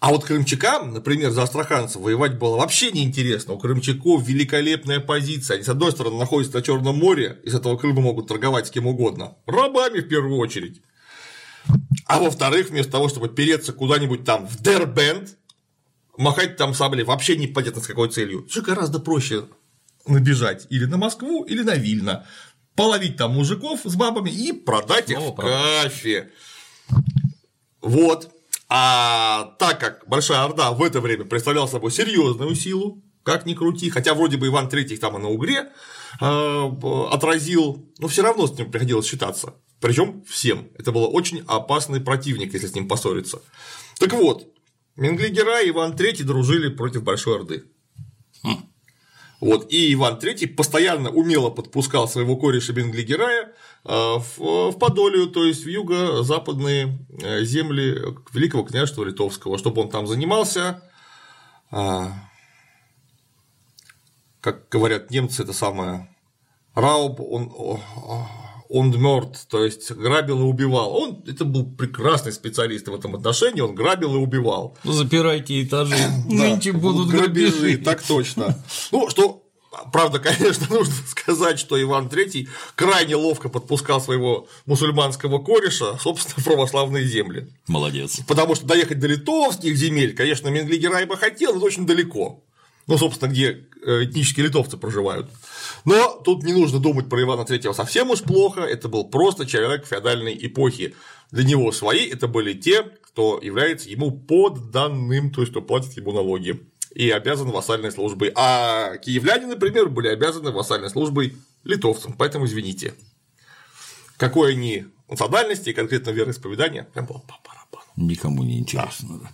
А вот крымчакам, например, за астраханцев воевать было вообще неинтересно. У крымчаков великолепная позиция. Они, с одной стороны, находятся на Черном море, и с этого Крыма могут торговать с кем угодно. Рабами в первую очередь. А во-вторых, вместо того, чтобы переться куда-нибудь там в Дербенд, махать там саблей вообще непонятно с какой целью. Же гораздо проще набежать или на Москву, или на Вильно, половить там мужиков с бабами и продать их О, в кафе. Вот. А так как Большая Орда в это время представляла собой серьезную силу, как ни крути, хотя вроде бы Иван III там и на Угре э, отразил, но все равно с ним приходилось считаться. Причем всем. Это был очень опасный противник, если с ним поссориться. Так вот, Менглигера и Иван III дружили против Большой Орды. Хм. Вот, и Иван III постоянно умело подпускал своего кореша Бенглигерая э, в Подолию, то есть в юго-западные э, земли Великого княжества Литовского, чтобы он там занимался, а, как говорят немцы, это самое Рауб, он он мертв, то есть грабил и убивал. Он это был прекрасный специалист в этом отношении, он грабил и убивал. Ну, запирайте этажи, нынче будут грабежи. Так точно. Ну, что Правда, конечно, нужно сказать, что Иван III крайне ловко подпускал своего мусульманского кореша, собственно, в православные земли. Молодец. Потому что доехать до литовских земель, конечно, Менгли Райба хотел, но очень далеко. Ну, собственно, где э, этнические литовцы проживают. Но тут не нужно думать про Ивана III совсем уж плохо, это был просто человек феодальной эпохи. Для него свои это были те, кто является ему подданным, то есть кто платит ему налоги и обязан вассальной службой. А киевляне, например, были обязаны вассальной службой литовцам, поэтому извините. Какой они национальности и конкретно вероисповедания, прям по барабану. Никому не интересно, да.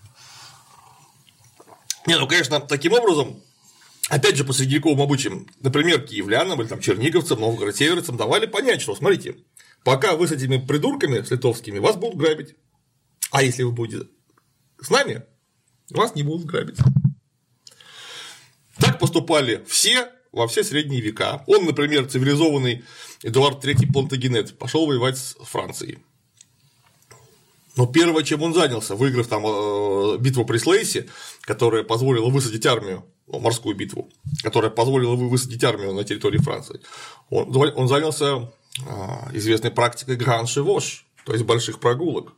Не, ну, конечно, таким образом опять же, по средневековым обычаям, например, киевлянам или там черниговцам, новгород-северцам давали понять, что смотрите, пока вы с этими придурками, с литовскими, вас будут грабить. А если вы будете с нами, вас не будут грабить. Так поступали все во все средние века. Он, например, цивилизованный Эдуард III Плантагенет пошел воевать с Францией. Но первое, чем он занялся, выиграв там э, битву при Слейсе, которая позволила высадить армию морскую битву, которая позволила высадить армию на территории Франции, он, он занялся а, известной практикой гран-шевош, то есть больших прогулок.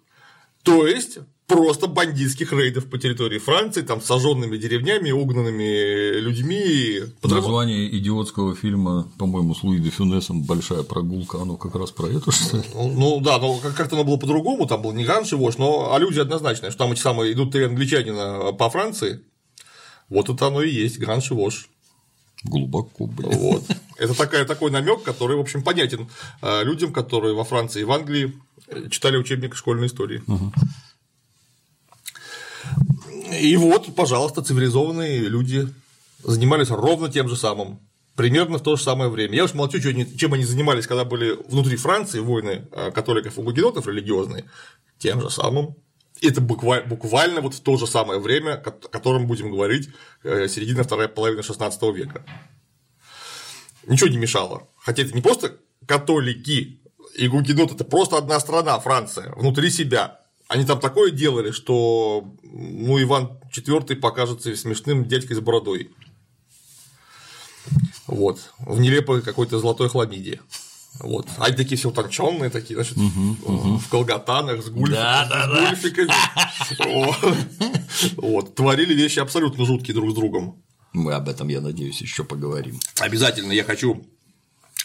То есть просто бандитских рейдов по территории Франции, там сожженными деревнями, угнанными людьми. Название идиотского фильма, по-моему, с Луи де Фюнесом «Большая прогулка», оно как раз про это, что ли? Ну, ну да, но как-то оно было по-другому, там был не Ганшевош, но аллюзия однозначная, что там эти самые идут три англичанина по Франции, вот это оно и есть, Гран Шивош. Глубоко, блин. Вот. Это такая, такой намек, который, в общем, понятен э, людям, которые во Франции и в Англии э, читали учебник школьной истории. Угу. И вот, пожалуйста, цивилизованные люди занимались ровно тем же самым. Примерно в то же самое время. Я уж молчу, чем они занимались, когда были внутри Франции войны а, католиков и гугенотов религиозные, тем же самым. Это буквально, вот в то же самое время, о котором будем говорить, э, середина вторая половина XVI века. Ничего не мешало. Хотя это не просто католики и гугеноты, это просто одна страна, Франция, внутри себя. Они там такое делали, что ну, Иван IV покажется смешным дядькой с бородой. Вот. В нелепой какой-то золотой хламиде. Вот. А они такие все утонченные, такие, значит, угу, угу. в колготанах с, гульф... да, да, с гульфиками. Вот. Творили вещи абсолютно жуткие друг с другом. Мы об этом, я надеюсь, еще поговорим. Обязательно я хочу,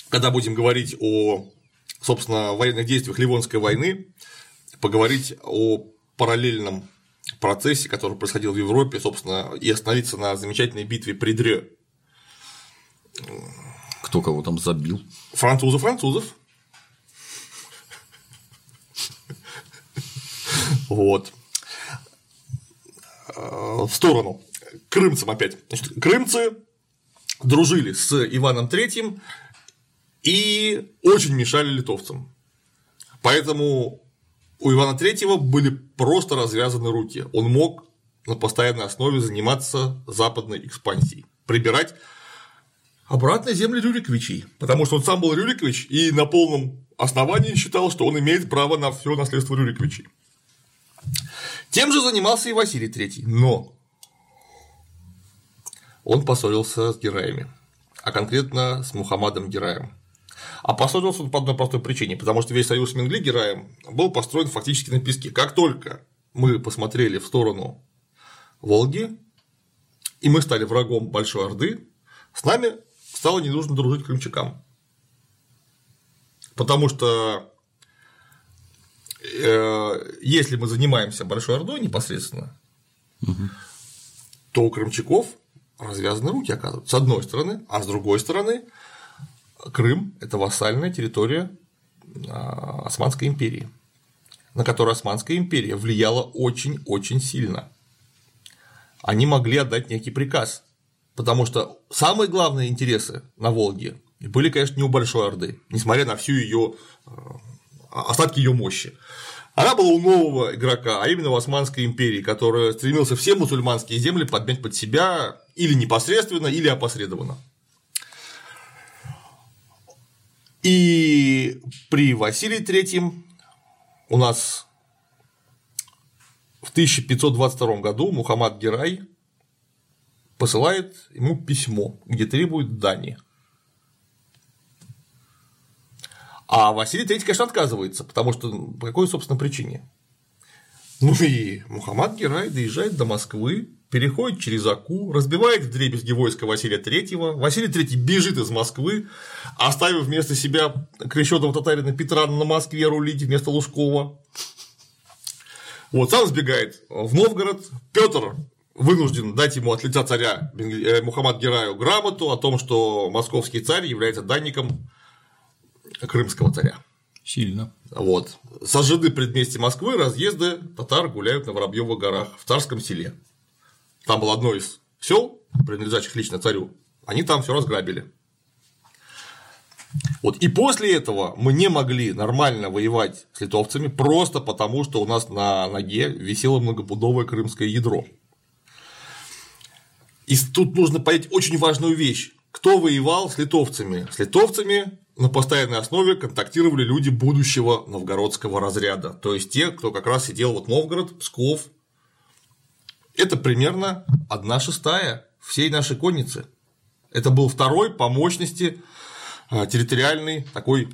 когда будем говорить о, собственно, военных действиях Ливонской войны, поговорить о параллельном процессе, который происходил в Европе, собственно, и остановиться на замечательной битве при Дрё. Кто кого там забил? Французов, французов. Вот. Э, в сторону. Крымцам опять. Значит, крымцы дружили с Иваном III и очень мешали литовцам. Поэтому у Ивана III были просто развязаны руки. Он мог на постоянной основе заниматься западной экспансией, прибирать обратно земли Рюриковичей, потому что он сам был Рюрикович и на полном основании считал, что он имеет право на все наследство Рюриковичей. Тем же занимался и Василий III, но он поссорился с Гераями, а конкретно с Мухаммадом Гераем. А поссорился он по одной простой причине, потому что весь союз с Менгли Гераем был построен фактически на песке. Как только мы посмотрели в сторону Волги, и мы стали врагом Большой Орды, с нами стало не нужно дружить крымчакам. Потому что э, если мы занимаемся Большой Ордой непосредственно, угу. то у крымчаков развязаны руки, оказывается, с одной стороны, а с другой стороны Крым – это вассальная территория а, Османской империи, на которую Османская империя влияла очень-очень сильно. Они могли отдать некий приказ, потому что самые главные интересы на Волге были, конечно, не у Большой Орды, несмотря на всю ее а, остатки ее мощи. Она была у нового игрока, а именно у Османской империи, который стремился все мусульманские земли подмять под себя или непосредственно, или опосредованно. И при Василии III у нас в 1522 году Мухаммад Герай посылает ему письмо, где требует дани. А Василий III, конечно, отказывается, потому что по какой, собственно, причине? Ну и Мухаммад Герай доезжает до Москвы, переходит через Аку, разбивает в дребезги войска Василия III. Василий III бежит из Москвы, оставив вместо себя крещенного татарина Петра на Москве рулить вместо Лужкова. Вот, сам сбегает в Новгород. Петр вынужден дать ему от лица царя э, Мухаммад Гераю грамоту о том, что московский царь является данником крымского царя. Сильно. Вот. Сожжены предместья Москвы, разъезды татар гуляют на Воробьевых горах в царском селе. Там было одно из сел, принадлежащих лично царю, они там все разграбили. Вот. И после этого мы не могли нормально воевать с литовцами просто потому, что у нас на ноге висело многопудовое крымское ядро. И тут нужно понять очень важную вещь. Кто воевал с литовцами? С литовцами на постоянной основе контактировали люди будущего новгородского разряда, то есть те, кто как раз сидел вот Новгород, Псков, это примерно одна шестая всей нашей конницы. Это был второй по мощности а, территориальный такой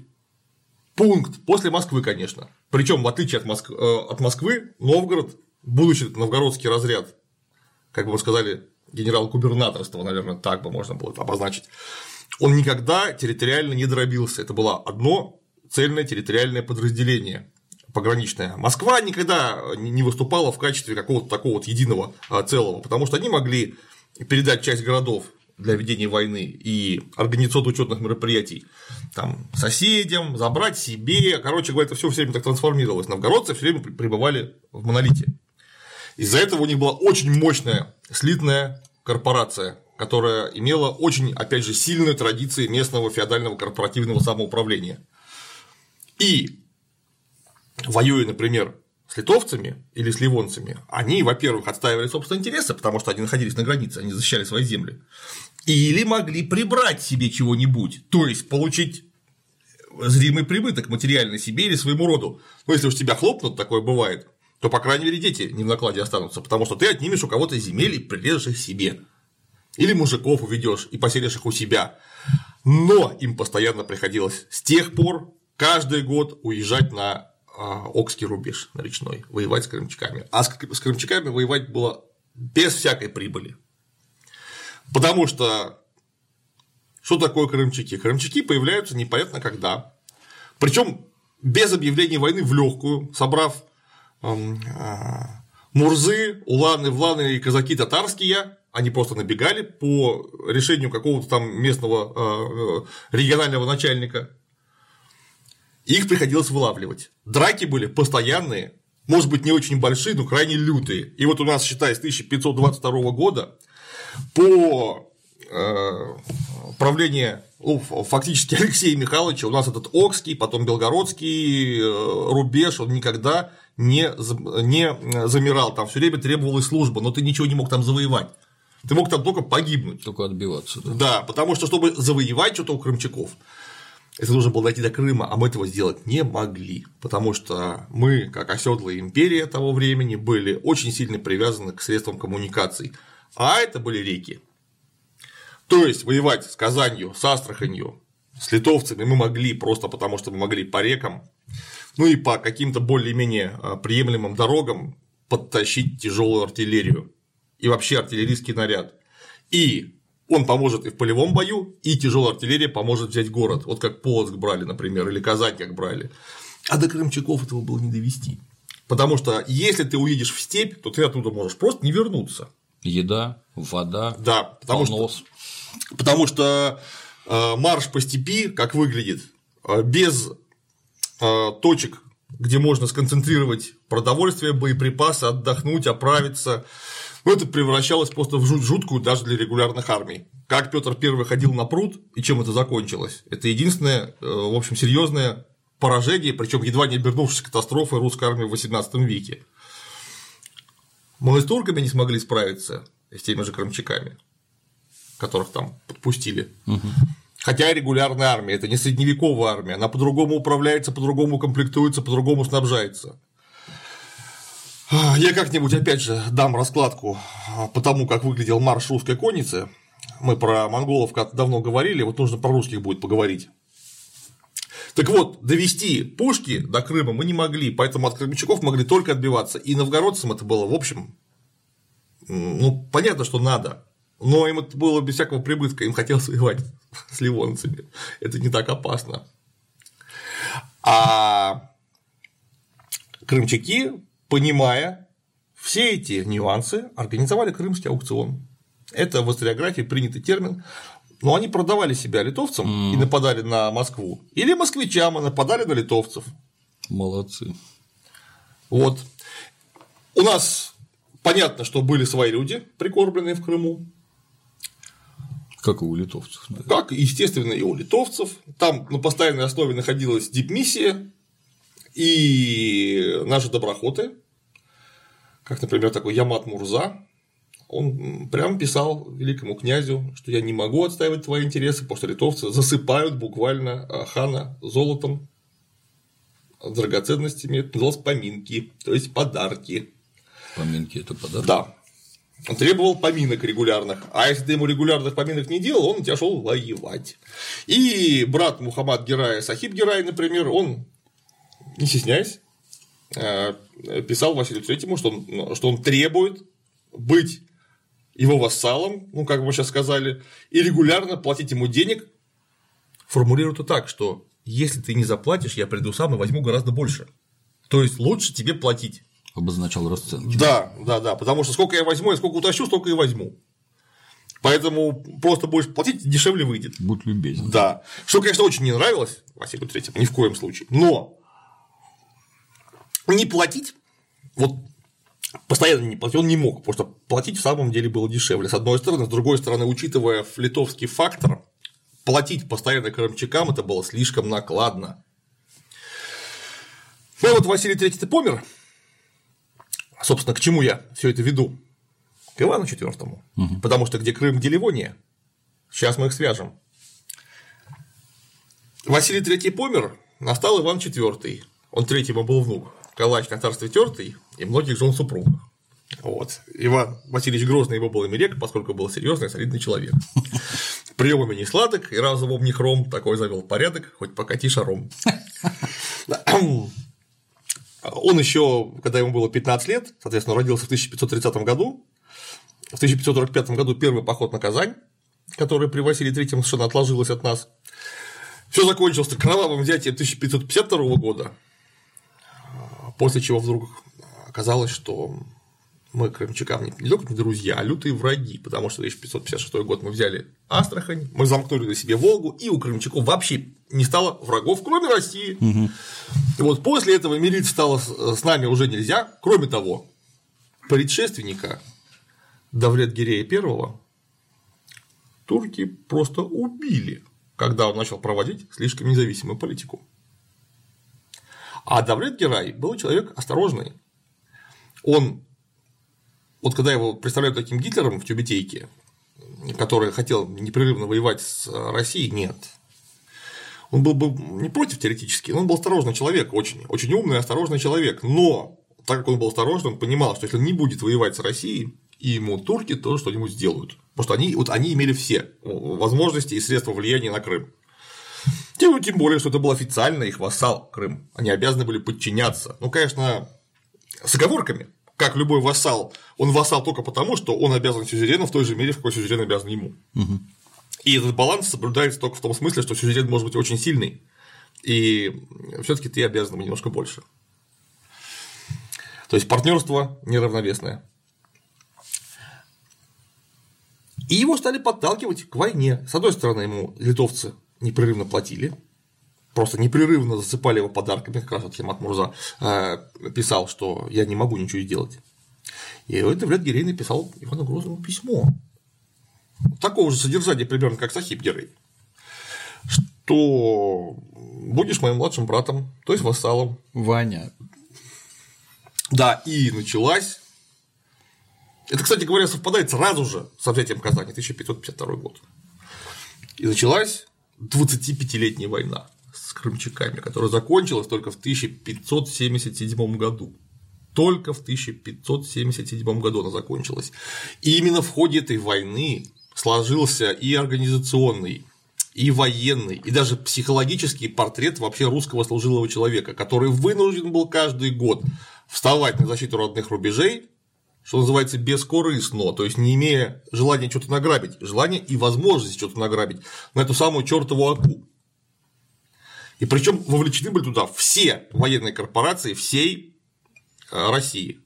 пункт после Москвы, конечно. Причем, в отличие от, Моск... Э, от Москвы, Новгород, будучи новгородский разряд, как бы вы сказали, генерал-губернаторство, наверное, так бы можно было обозначить, он никогда территориально не дробился. Это было одно цельное территориальное подразделение пограничная. Москва никогда не выступала в качестве какого-то такого вот единого а, целого, потому что они могли передать часть городов для ведения войны и организационно-учетных мероприятий там, соседям, забрать себе. Короче говоря, это все время так трансформировалось. Новгородцы все время пребывали в монолите. Из-за этого у них была очень мощная слитная корпорация, которая имела очень, опять же, сильные традиции местного феодального корпоративного самоуправления. И воюя, например, с литовцами или с ливонцами, они, во-первых, отстаивали собственные интересы, потому что они находились на границе, они защищали свои земли, или могли прибрать себе чего-нибудь, то есть получить зримый прибыток материальный себе или своему роду. Ну, если уж тебя хлопнут, такое бывает, то, по крайней мере, дети не в накладе останутся, потому что ты отнимешь у кого-то земель и прирежешь их себе. Или мужиков уведешь и поселишь их у себя. Но им постоянно приходилось с тех пор каждый год уезжать на Окский рубеж, речной, воевать с крымчаками. А с крымчаками воевать было без всякой прибыли. Потому что что такое крымчаки? Крымчаки появляются непонятно когда. Причем без объявления войны в легкую, собрав эм, э, Мурзы, Уланы, Вланы и казаки татарские, они просто набегали по решению какого-то там местного э, э, регионального начальника. Их приходилось вылавливать. Драки были постоянные, может быть, не очень большие, но крайне лютые. И вот у нас, считай, с 1522 года по э, правлению ну, фактически Алексея Михайловича у нас этот Окский, потом Белгородский э, рубеж, он никогда не, не замирал, там все время требовалась служба, но ты ничего не мог там завоевать. Ты мог там только погибнуть. Только отбиваться. Да, да потому что, чтобы завоевать что-то у крымчаков, это нужно было дойти до Крыма, а мы этого сделать не могли, потому что мы, как оседлая империя того времени, были очень сильно привязаны к средствам коммуникаций, а это были реки. То есть воевать с Казанью, с Астраханью, с литовцами мы могли просто потому, что мы могли по рекам, ну и по каким-то более-менее а, приемлемым дорогам подтащить тяжелую артиллерию и вообще артиллерийский наряд. И он поможет и в полевом бою, и тяжелая артиллерия поможет взять город. Вот как Полоцк брали, например, или Казань как брали. А до крымчаков этого было не довести. Потому что если ты уедешь в степь, то ты оттуда можешь просто не вернуться. Еда, вода, да, потому понос. что, потому что э, марш по степи, как выглядит, э, без э, точек, где можно сконцентрировать продовольствие, боеприпасы, отдохнуть, оправиться, ну, это превращалось просто в жуткую даже для регулярных армий. Как Петр I ходил на пруд и чем это закончилось? Это единственное, в общем, серьезное поражение, причем едва не обернувшись катастрофой русской армии в XVIII веке. Мы с турками не смогли справиться с теми же крымчаками, которых там подпустили. Угу. Хотя регулярная армия это не средневековая армия, она по-другому управляется, по-другому комплектуется, по-другому снабжается. Я как-нибудь опять же дам раскладку по тому, как выглядел марш русской конницы. Мы про монголов как-то давно говорили, вот нужно про русских будет поговорить. Так вот, довести пушки до Крыма мы не могли, поэтому от крымчаков могли только отбиваться. И новгородцам это было, в общем, ну, понятно, что надо, но им это было без всякого прибытка, им хотелось воевать с ливонцами. Это не так опасно. А крымчаки, понимая все эти нюансы, организовали крымский аукцион. Это в историографии принятый термин. Но они продавали себя литовцам mm. и нападали на Москву. Или москвичам и нападали на литовцев. Молодцы. Вот. У нас понятно, что были свои люди, прикормленные в Крыму. Как и у литовцев. Наверное. Как, естественно, и у литовцев. Там на постоянной основе находилась дипмиссия и наши доброхоты, как, например, такой Ямат Мурза, он прям писал великому князю, что я не могу отстаивать твои интересы, потому что литовцы засыпают буквально а, хана золотом, драгоценностями, это называлось поминки, то есть подарки. Поминки – это подарки? Да. Он требовал поминок регулярных, а если ты ему регулярных поминок не делал, он у тебя шел воевать. И брат Мухаммад Герая, Сахиб Герай, например, он, не стесняясь, а, писал Василию Третьему, что он, что он требует быть его вассалом, ну, как мы сейчас сказали, и регулярно платить ему денег, формулируют это так, что если ты не заплатишь, я приду сам и возьму гораздо больше. То есть лучше тебе платить. Обозначал расценки. Да, да, да. Потому что сколько я возьму, и сколько утащу, столько и возьму. Поэтому просто будешь платить, дешевле выйдет. Будь любезен. Да. Что, конечно, очень не нравилось Василию Третьему, ни в коем случае. Но не платить, вот постоянно не платил, он не мог, потому что платить в самом деле было дешевле, с одной стороны, с другой стороны, учитывая литовский фактор, платить постоянно крымчакам это было слишком накладно. Ну вот Василий III помер, собственно, к чему я все это веду? К Ивану IV, угу. потому что где Крым, где Ливония, сейчас мы их свяжем. Василий III помер, настал Иван IV, он третьему был внук, Калач на царстве тертый и многих жен супругов. Вот. Иван Васильевич Грозный его был имерек, поскольку был серьезный, солидный человек. Приемами не сладок, и разумом не хром, такой завел порядок, хоть покати шаром. Он еще, когда ему было 15 лет, соответственно, родился в 1530 году, в 1545 году первый поход на Казань, который при Василии III совершенно отложилось от нас. Все закончилось кровавым взятием 1552 года, после чего вдруг оказалось, что мы крымчакам не только не друзья, а лютые враги, потому что в 1556 год мы взяли Астрахань, мы замкнули на себе Волгу, и у крымчаков вообще не стало врагов, кроме России. Угу. И вот после этого мириться стало с нами уже нельзя. Кроме того, предшественника Давлет Гирея I турки просто убили, когда он начал проводить слишком независимую политику. А Давлет Герай был человек осторожный. Он, вот когда его представляют таким Гитлером в Тюбетейке, который хотел непрерывно воевать с Россией, нет. Он был бы не против теоретически, но он был осторожный человек, очень, очень умный, осторожный человек. Но так как он был осторожный, он понимал, что если он не будет воевать с Россией, и ему турки тоже что-нибудь сделают. Потому что они, вот они имели все возможности и средства влияния на Крым. Тем, тем более, что это был официально их вассал Крым. Они обязаны были подчиняться. Ну, конечно, с оговорками. Как любой вассал, он вассал только потому, что он обязан сюзерену в той же мере, в какой сюзерен обязан ему. Угу. И этот баланс соблюдается только в том смысле, что сюзерен может быть очень сильный, и все-таки ты обязан ему немножко больше. То есть партнерство неравновесное. И его стали подталкивать к войне. С одной стороны, ему литовцы непрерывно платили, просто непрерывно засыпали его подарками, как раз вот Химат Мурза э, писал, что я не могу ничего сделать. И это Вред Гирей написал Ивану Грозному письмо. Такого же содержания примерно, как Сахиб Гирей. Что будешь моим младшим братом, то есть вассалом. Ваня. Да, и началась. Это, кстати говоря, совпадает сразу же с взятием Казани, 1552 год. И началась 25-летняя война с крымчаками, которая закончилась только в 1577 году. Только в 1577 году она закончилась. И именно в ходе этой войны сложился и организационный, и военный, и даже психологический портрет вообще русского служилого человека, который вынужден был каждый год вставать на защиту родных рубежей, что называется, бескорыстно, то есть не имея желания что-то награбить, желания и возможности что-то награбить на эту самую чертову аку. И причем вовлечены были туда все военные корпорации всей э, России.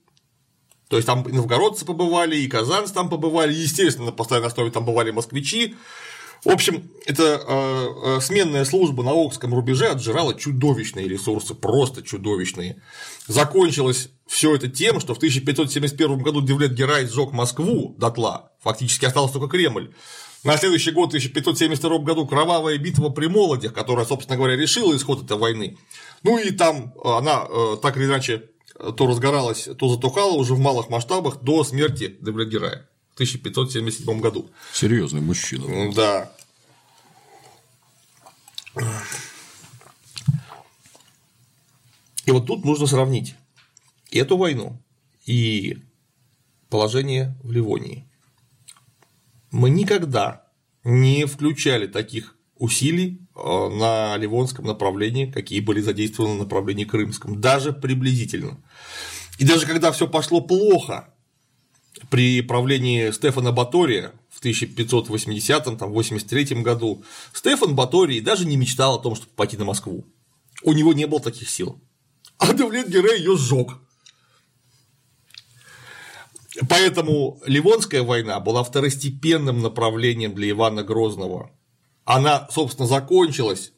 То есть там и новгородцы побывали, и казанцы там побывали, и, естественно, на постоянной основе там бывали москвичи. В общем, эта э, э, сменная служба на Окском рубеже отжирала чудовищные ресурсы, просто чудовищные. Закончилось все это тем, что в 1571 году Девлет Герай сжег Москву дотла, фактически остался только Кремль. На следующий год, в 1572 году, кровавая битва при Молодях, которая, собственно говоря, решила исход этой войны. Ну и там она э, так или иначе то разгоралась, то затухала уже в малых масштабах до смерти Девлет Герая 1577 году. Серьезный мужчина. Да. И вот тут нужно сравнить эту войну и положение в Ливонии. Мы никогда не включали таких усилий э, на Ливонском направлении, какие были задействованы на направлении Крымском, даже приблизительно. И даже когда все пошло плохо при правлении Стефана Батория в 1580-83 году, Стефан Баторий даже не мечтал о том, чтобы пойти на Москву. У него не было таких сил. А Давлет Герей ее сжег. Поэтому Ливонская война была второстепенным направлением для Ивана Грозного. Она, собственно, закончилась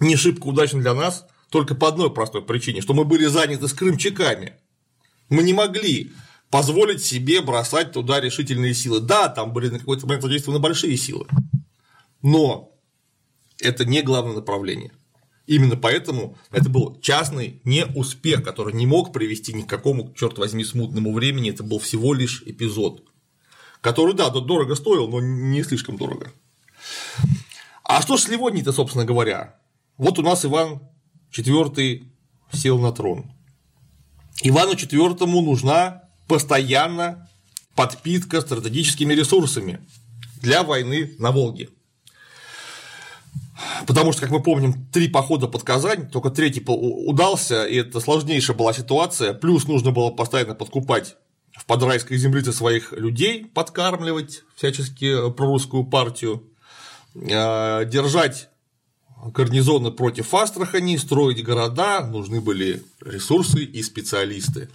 не шибко удачно для нас, только по одной простой причине, что мы были заняты с крымчаками. Мы не могли позволить себе бросать туда решительные силы. Да, там были на какой-то момент задействованы большие силы, но это не главное направление. Именно поэтому это был частный неуспех, который не мог привести ни к какому, черт возьми, смутному времени. Это был всего лишь эпизод, который, да, дорого стоил, но не слишком дорого. А что ж с Ливонией-то, собственно говоря? Вот у нас Иван IV сел на трон. Ивану IV нужна постоянно подпитка стратегическими ресурсами для войны на Волге. Потому что, как мы помним, три похода под Казань, только третий удался, и это сложнейшая была ситуация. Плюс нужно было постоянно подкупать в подрайской землице своих людей, подкармливать всячески прорусскую партию, э, держать гарнизоны против Астрахани, строить города, нужны были ресурсы и специалисты.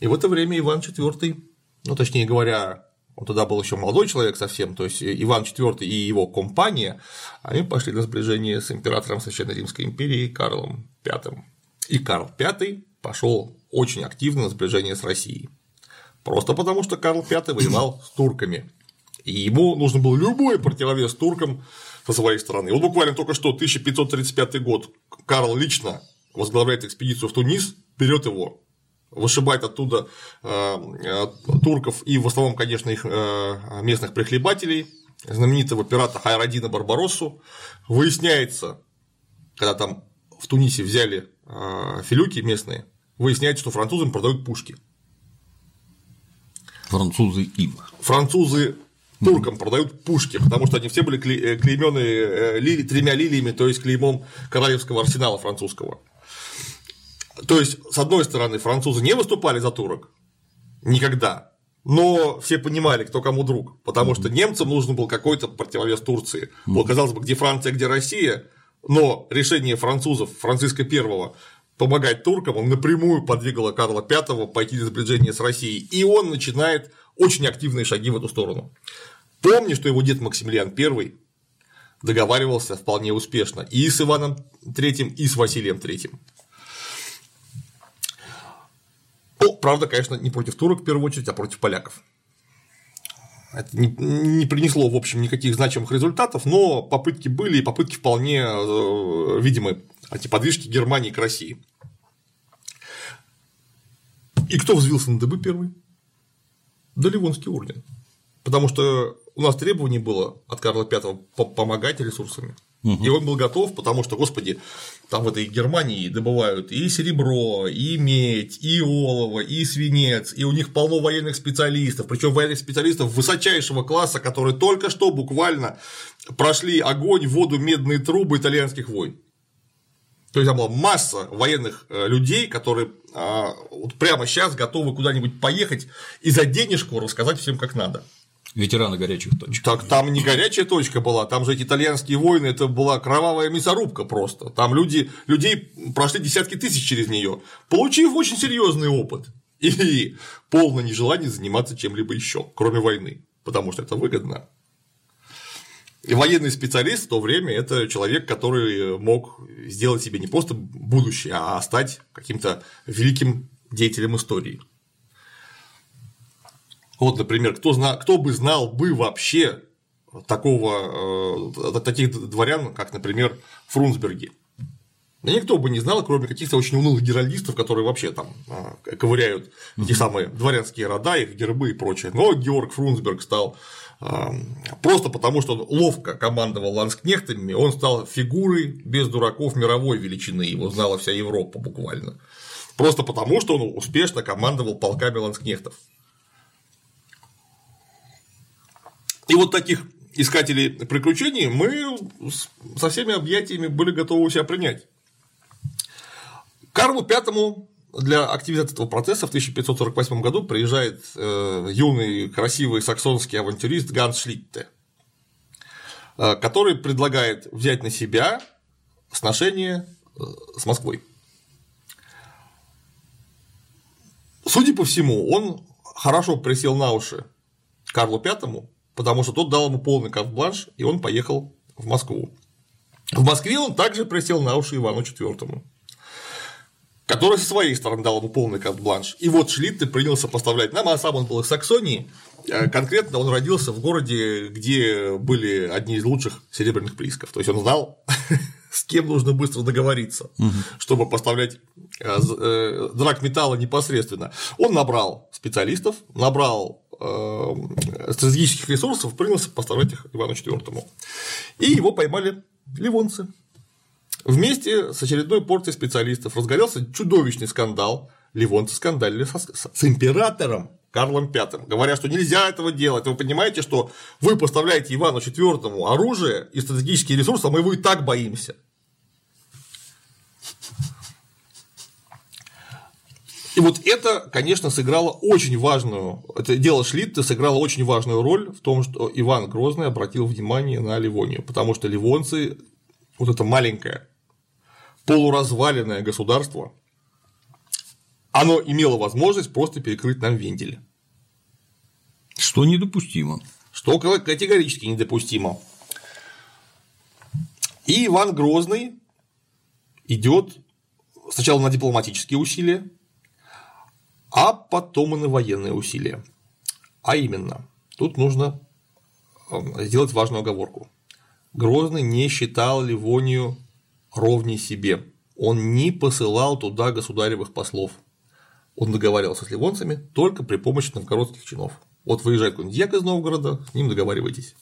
И в это время Иван IV, ну точнее говоря, он тогда был еще молодой человек совсем, то есть Иван IV и его компания, они пошли на сближение с императором Священной Римской империи Карлом V. И Карл V пошел очень активно на сближение с Россией. Просто потому, что Карл V воевал с турками. И ему нужно было любой противовес туркам со своей стороны. Вот буквально только что 1535 год Карл лично возглавляет экспедицию в Тунис, берет его вышибает оттуда э, э, турков и в основном, конечно, их э, местных прихлебателей, знаменитого пирата Хайрадина Барбароссу. Выясняется, когда там в Тунисе взяли филюки местные, выясняется, что французам продают пушки. Французы им. Французы туркам продают пушки, потому что они все были клеймены лили, тремя лилиями, то есть клеймом королевского арсенала французского. То есть, с одной стороны, французы не выступали за турок никогда, но все понимали, кто кому друг, потому что немцам нужен был какой-то противовес Турции. Вот, казалось бы, где Франция, где Россия, но решение французов, Франциска I, помогать туркам, он напрямую подвигало Карла V пойти на сближение с Россией, и он начинает очень активные шаги в эту сторону. Помни, что его дед Максимилиан I договаривался вполне успешно и с Иваном III, и с Василием III. Ну, правда, конечно, не против турок в первую очередь, а против поляков. Это не, не принесло, в общем, никаких значимых результатов, но попытки были, и попытки вполне э, видимы эти подвижки Германии к России. И кто взвился на дыбы первый? Да Ливонский орден. Потому что у нас требование было от Карла V помогать ресурсами. Угу. И он был готов, потому что, господи, там в этой Германии добывают и серебро, и медь, и олово, и свинец, и у них полно военных специалистов, причем военных специалистов высочайшего класса, которые только что буквально прошли огонь, воду, медные трубы итальянских войн. То есть там была масса военных э, людей, которые а, вот прямо сейчас готовы куда-нибудь поехать и за денежку рассказать всем, как надо. Ветераны горячих точек. Так там не горячая точка была, там же эти итальянские войны, это была кровавая мясорубка просто. Там люди, людей прошли десятки тысяч через нее, получив очень серьезный опыт и полное нежелание заниматься чем-либо еще, кроме войны, потому что это выгодно. И военный специалист в то время это человек, который мог сделать себе не просто будущее, а стать каким-то великим деятелем истории. Вот, например, кто, зна... кто бы знал бы вообще такого, э, таких дворян, как, например, Фрунсберги. Да никто бы не знал, кроме каких-то очень унылых геральдистов, которые вообще там э, ковыряют эти самые дворянские рода, их гербы и прочее. Но Георг Фрунсберг стал э, просто потому, что он ловко командовал ланскнехтами, он стал фигурой без дураков мировой величины, его знала вся Европа буквально. Просто потому, что он успешно командовал полками ланскнехтов. И вот таких искателей приключений мы со всеми объятиями были готовы себя принять. Карлу Пятому для активизации этого процесса в 1548 году приезжает э, юный, красивый саксонский авантюрист Ганс Шлитте, э, который предлагает взять на себя сношение э, с Москвой. Судя по всему, он хорошо присел на уши Карлу Пятому, потому что тот дал ему полный карт-бланш, и он поехал в Москву. В Москве он также присел на уши Ивану IV. который со своей стороны дал ему полный карт-бланш. И вот Шлитте принялся поставлять нам, а сам он был из Саксонии, э, конкретно он родился в городе, где были одни из лучших серебряных приисков. То есть он знал, с кем нужно быстро договориться, угу. чтобы поставлять э, э, драк металла непосредственно. Он набрал специалистов, набрал стратегических ресурсов, принялся поставлять их Ивану IV. И его поймали ливонцы. Вместе с очередной порцией специалистов разгорелся чудовищный скандал. Ливонцы скандалили с, с, с императором Карлом V, говоря, что нельзя этого делать. Вы понимаете, что вы поставляете Ивану IV оружие и стратегические ресурсы, а мы его и так боимся. И вот это, конечно, сыграло очень важную, это дело Шлитта сыграло очень важную роль в том, что Иван Грозный обратил внимание на Ливонию, потому что ливонцы, вот это маленькое, полуразваленное государство, оно имело возможность просто перекрыть нам вендель. Что недопустимо. Что категорически недопустимо. И Иван Грозный идет сначала на дипломатические усилия, а потом и на военные усилия. А именно, тут нужно э, сделать важную оговорку. Грозный не считал Ливонию ровней себе. Он не посылал туда государевых послов. Он договаривался с ливонцами только при помощи новгородских чинов. Вот выезжает какой-нибудь из Новгорода, с ним договаривайтесь.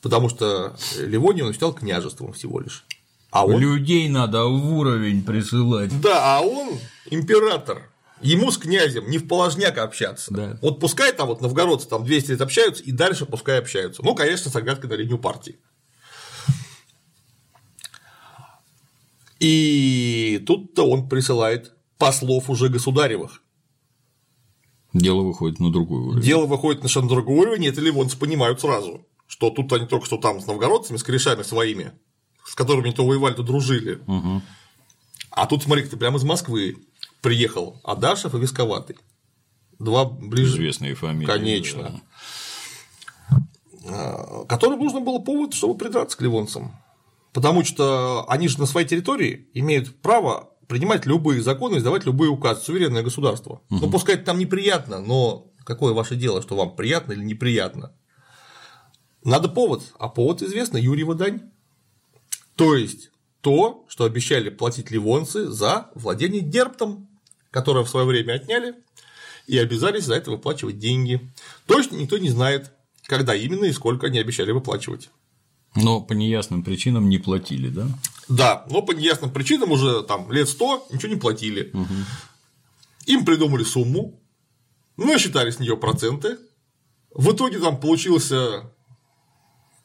Потому что Ливонию он считал княжеством всего лишь. А он... Людей надо в уровень присылать. Да, а он император. Ему с князем не в положняк общаться. Да. Вот пускай там вот новгородцы там 200 лет общаются, и дальше пускай общаются. Ну, конечно, с оглядкой на линию партии. И тут-то он присылает послов уже государевых. Дело выходит на другой уровень. Дело выходит на совершенно другой уровень, и это ливонцы понимают сразу, что тут они только что там с новгородцами, с корешами своими, с которыми то воевали, то дружили. Угу. А тут, смотри, ты прямо из Москвы приехал Адашев и Висковатый. Два ближе. Известные фамилии. Конечно. Да. Которым нужно было повод, чтобы придраться к ливонцам. Потому что они же на своей территории имеют право принимать любые законы, издавать любые указы, суверенное государство. Угу. Ну, пускай это там неприятно, но какое ваше дело, что вам приятно или неприятно? Надо повод, а повод известно Юрьева дань. То есть то, что обещали платить ливонцы за владение дерптом, которое в свое время отняли, и обязались за это выплачивать деньги. Точно никто не знает, когда именно и сколько они обещали выплачивать. Но по неясным причинам не платили, да? Да, но по неясным причинам уже там лет сто ничего не платили. Угу. Им придумали сумму, мы считали с нее проценты. В итоге там получился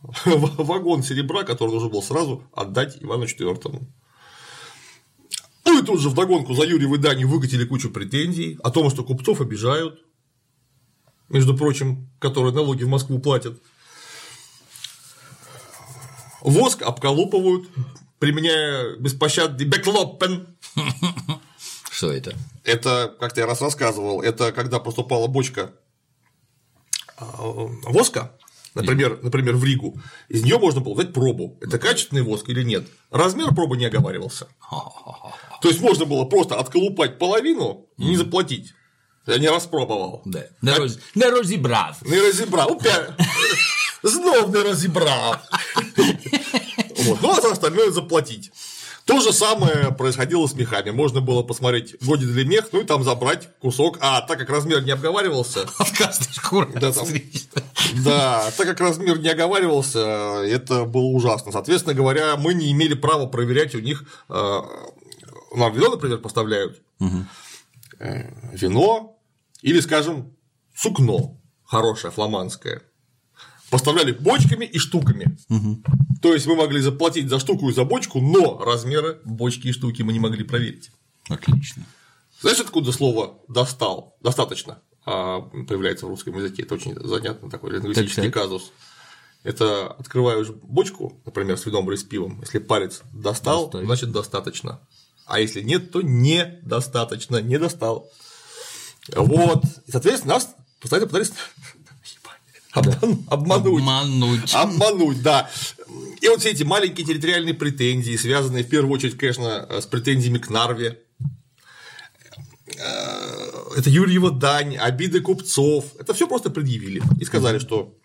вагон серебра, который нужно было сразу отдать Ивану IV. Ну и тут же вдогонку за Юрьевой Дани выкатили кучу претензий о том, что купцов обижают, между прочим, которые налоги в Москву платят. Воск обколупывают, применяя беспощадный беклоппен. Что это? Это, как я раз рассказывал, это когда поступала бочка а, воска, например, например, в Ригу, из нее можно было взять пробу. Это качественный воск или нет? Размер пробы не оговаривался. То есть можно было просто отколупать половину и не заплатить. Я не распробовал. Да. Не, роз... не розібрав. Не розібрав. Знов не розібрав. Вот. Ну, а за остальное заплатить. То же самое происходило с мехами. Можно было посмотреть, годен ли мех, ну и там забрать кусок. А так как размер не обговаривался. От каждой шкуры. Да, там, да, так как размер не оговаривался, это было ужасно. Соответственно говоря, мы не имели права проверять у них. Э, нам вино, например, поставляют. Угу. Вино или, скажем, сукно хорошее, фламандское поставляли бочками и штуками. Угу. То есть мы могли заплатить за штуку и за бочку, но размеры бочки и штуки мы не могли проверить. Отлично. Знаешь, откуда слово достал? Достаточно а, появляется в русском языке. Это очень занятный такой лингвистический так, казус. Это открываешь бочку, например, с вином или с пивом. Если палец достал, Достай. значит достаточно. А если нет, то недостаточно, не достал. Вот. И, соответственно, нас постоянно пытались Обман, обмануть. Обмануть. Обмануть, да. И вот все эти маленькие территориальные претензии, связанные в первую очередь, конечно, с претензиями к Нарве, э, это Юрьева дань, обиды купцов, это все просто предъявили и сказали, что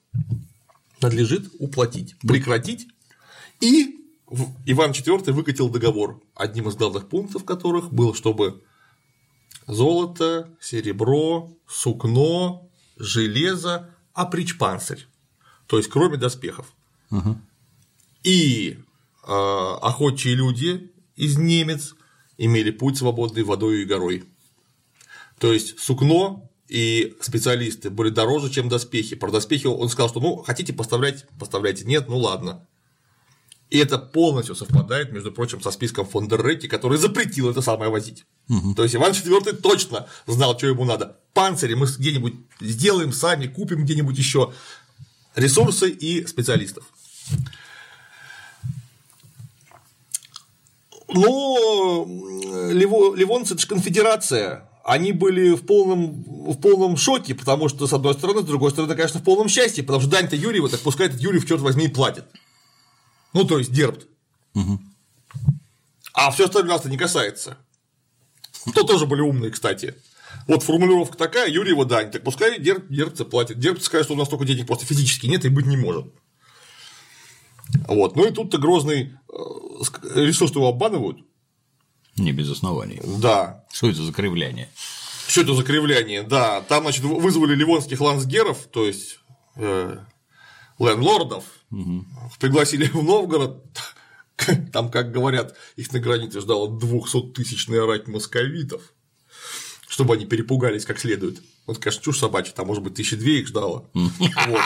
надлежит уплатить, прекратить. И Иван IV выкатил договор, одним из главных пунктов которых был, чтобы золото, серебро, сукно, железо, а причпанцирь, то есть кроме доспехов. Угу. И э, охотчие люди из немец имели путь свободный водой и горой. То есть сукно и специалисты были дороже, чем доспехи. Про доспехи он сказал, что ну хотите поставлять, поставляйте. Нет, ну ладно. И это полностью совпадает, между прочим, со списком фон дер Ретти, который запретил это самое возить. Угу. То есть Иван IV точно знал, что ему надо. Панцири мы где-нибудь сделаем сами, купим где-нибудь еще ресурсы и специалистов. Но ливонцы это же конфедерация, они были в полном, в полном шоке, потому что, с одной стороны, с другой стороны, конечно, в полном счастье, потому что дань-то Юрьева, так пускай этот Юрий, черт возьми, и платит. Ну, то есть дербт. Угу. А все остальное нас не касается. То тоже были умные, кстати. Вот формулировка такая, Юрьева дань, так пускай дерб, дербцы платит. Дербцы скажет, что у нас столько денег просто физически нет и быть не может. Вот. Ну и тут-то Грозный э, решил, что его обманывают. Не без оснований. Да. Что это за кривляние? Что это за кривляние? Да, там, значит, вызвали ливонских лансгеров, то есть э, лендлордов, угу. пригласили в Новгород, там, как говорят, их на границе ждала 200-тысячная рать московитов, чтобы они перепугались как следует. Вот, конечно, чушь собачья, там, может быть, тысячи две их ждало. Вот.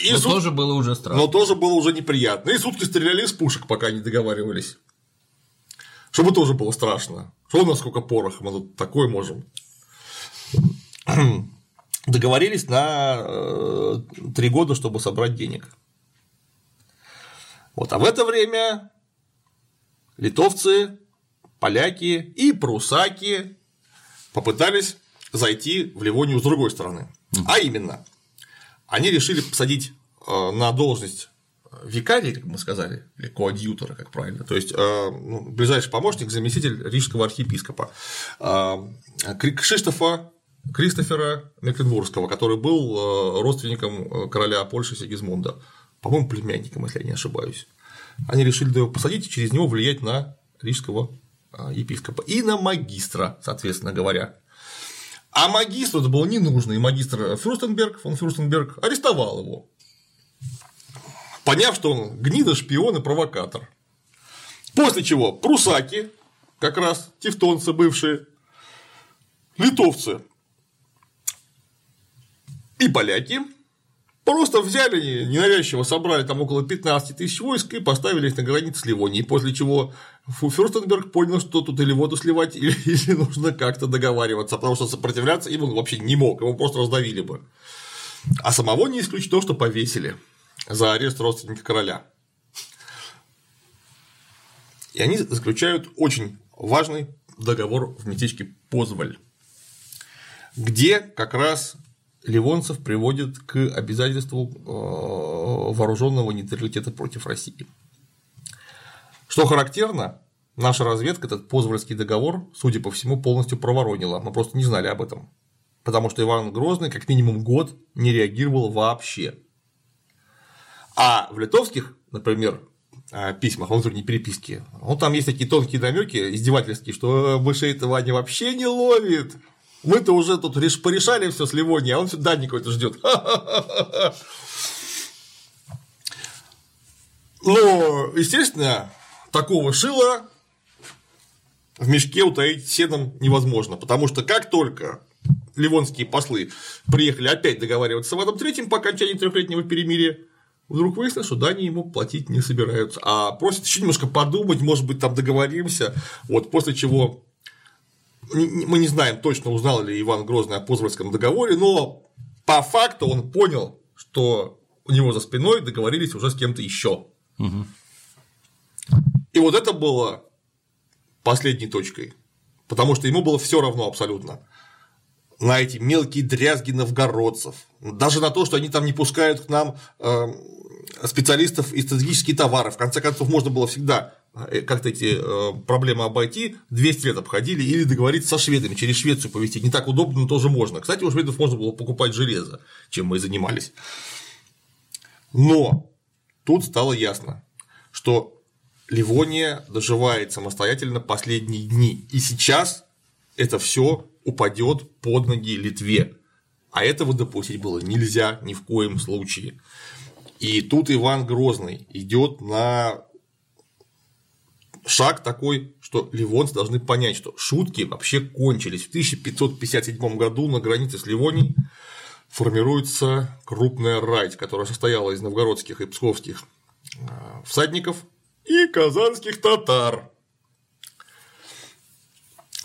И Но суд... тоже было уже страшно. Но тоже было уже неприятно. И сутки стреляли из пушек, пока не договаривались. Чтобы тоже было страшно. Что у нас сколько пороха, мы тут такое можем. Договорились на э, три года, чтобы собрать денег. Вот, а в это время литовцы, поляки и прусаки попытались зайти в Ливонию с другой стороны. А именно, они решили посадить э, на должность викария, как мы сказали, или коадьютора, как правильно, то есть э, ну, ближайший помощник, заместитель рижского архиепископа э, Криштофа Кристофера Мекленбургского, который был родственником короля Польши Сигизмунда, по-моему, племянником, если я не ошибаюсь. Они решили его посадить и через него влиять на рижского епископа и на магистра, соответственно говоря. А магистру это было не нужно, и магистр Фюрстенберг, фон Фюрстенберг, арестовал его, поняв, что он гнида, шпион и провокатор. После чего прусаки, как раз тевтонцы бывшие, литовцы и поляки Просто взяли ненавязчиво, собрали там около 15 тысяч войск и поставили их на границе с Ливонией, после чего Фюрстенберг понял, что тут или воду сливать, или, или нужно как-то договариваться, потому что сопротивляться им он вообще не мог, его просто раздавили бы. А самого не исключено, что повесили за арест родственника короля. И они заключают очень важный договор в местечке Позволь, где как раз ливонцев приводит к обязательству э, вооруженного нейтралитета против России. Что характерно, наша разведка этот Позвольский договор, судя по всему, полностью проворонила. Мы просто не знали об этом. Потому что Иван Грозный как минимум год не реагировал вообще. А в литовских, например, э, письмах, внутренней переписке, ну, там есть такие тонкие намеки издевательские, что мышей этого Ваня вообще не ловит, мы-то уже тут порешали все с Ливонией, а он все Дани какой-то ждет. Но, естественно, такого шила в мешке утаить седом невозможно, потому что как только ливонские послы приехали опять договариваться с Иваном Третьим по окончании трехлетнего перемирия, вдруг выяснилось, что Дани ему платить не собираются, а просят еще немножко подумать, может быть, там договоримся, вот, после чего мы не знаем точно, узнал ли Иван Грозный о Позвольском договоре, но по факту он понял, что у него за спиной договорились уже с кем-то еще. Угу. И вот это было последней точкой, потому что ему было все равно абсолютно на эти мелкие дрязги новгородцев, даже на то, что они там не пускают к нам э, специалистов и стратегические товары. В конце концов, можно было всегда как-то эти э, проблемы обойти, 200 лет обходили или договориться со шведами, через Швецию повезти. Не так удобно, но тоже можно. Кстати, у шведов можно было покупать железо, чем мы и занимались. Но тут стало ясно, что Ливония доживает самостоятельно последние дни. И сейчас это все упадет под ноги Литве. А этого допустить было нельзя ни в коем случае. И тут Иван Грозный идет на шаг такой, что ливонцы должны понять, что шутки вообще кончились. В 1557 году на границе с Ливонией формируется крупная рать, которая состояла из новгородских и псковских а, всадников и казанских татар,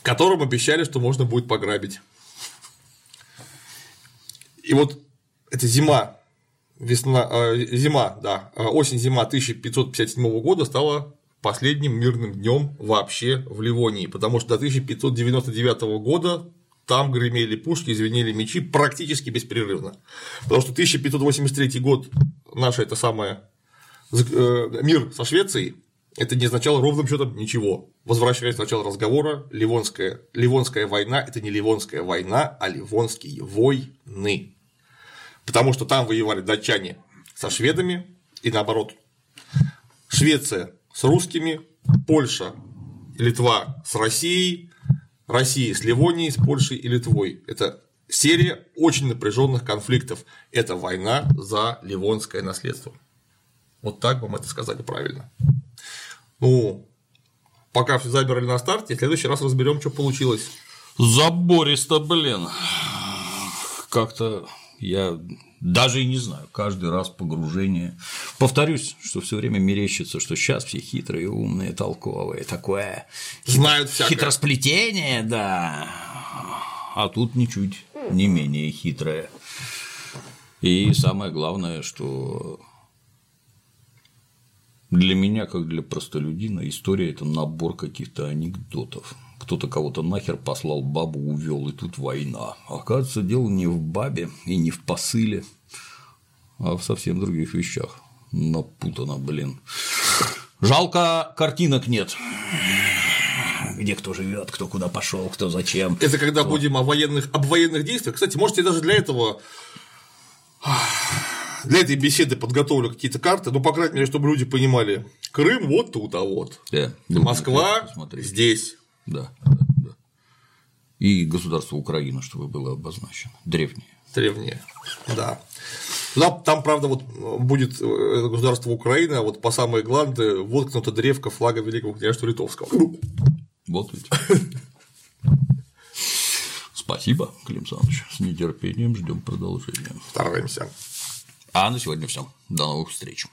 которым обещали, что можно будет пограбить. И вот эта зима, весна, э, зима, да, а, осень-зима 1557 года стала последним мирным днем вообще в Ливонии, потому что до 1599 года там гремели пушки, звенели мечи практически беспрерывно. Потому что 1583 год наша это самое Э, мир со Швецией, это не означало ровным счетом ничего. Возвращаясь к началу разговора, Ливонская, Ливонская война – это не Ливонская война, а Ливонские войны. Потому что там воевали датчане со шведами и наоборот. Швеция с русскими, Польша Литва с Россией, Россия с Ливонией, с Польшей и Литвой. Это серия очень напряженных конфликтов. Это война за ливонское наследство. Вот так вам это сказали правильно. Ну, пока все забирали на старте, в следующий раз разберем, что получилось. Забористо, блин. Как-то я даже и не знаю, каждый раз погружение. Повторюсь, что все время мерещится, что сейчас все хитрые, умные, толковые, такое знают всякое. хитросплетение, да. А тут ничуть не менее хитрое. И самое главное, что для меня, как для простолюдина, история – это набор каких-то анекдотов. Кто-то кого-то нахер послал, бабу увел, и тут война. Оказывается, дело не в бабе и не в посыле, а в совсем других вещах. Напутано, блин. Жалко, картинок нет. Где кто живет, кто куда пошел, кто зачем. Это когда кто... будем о военных, об военных действиях. Кстати, можете даже для этого для этой беседы подготовлю какие-то карты, ну, по крайней мере, чтобы люди понимали, Крым вот тут, а вот. Да, Москва здесь. Да, да, да. И государство Украина, чтобы было обозначено. Древнее. Древнее, да. Там, там, правда, вот будет э, государство Украина, а вот по самой гланды воткнута древка флага Великого княжества Литовского. Вот ведь. Спасибо, Клим Саныч. С нетерпением ждем продолжения. Стараемся. А на сегодня все. До новых встреч.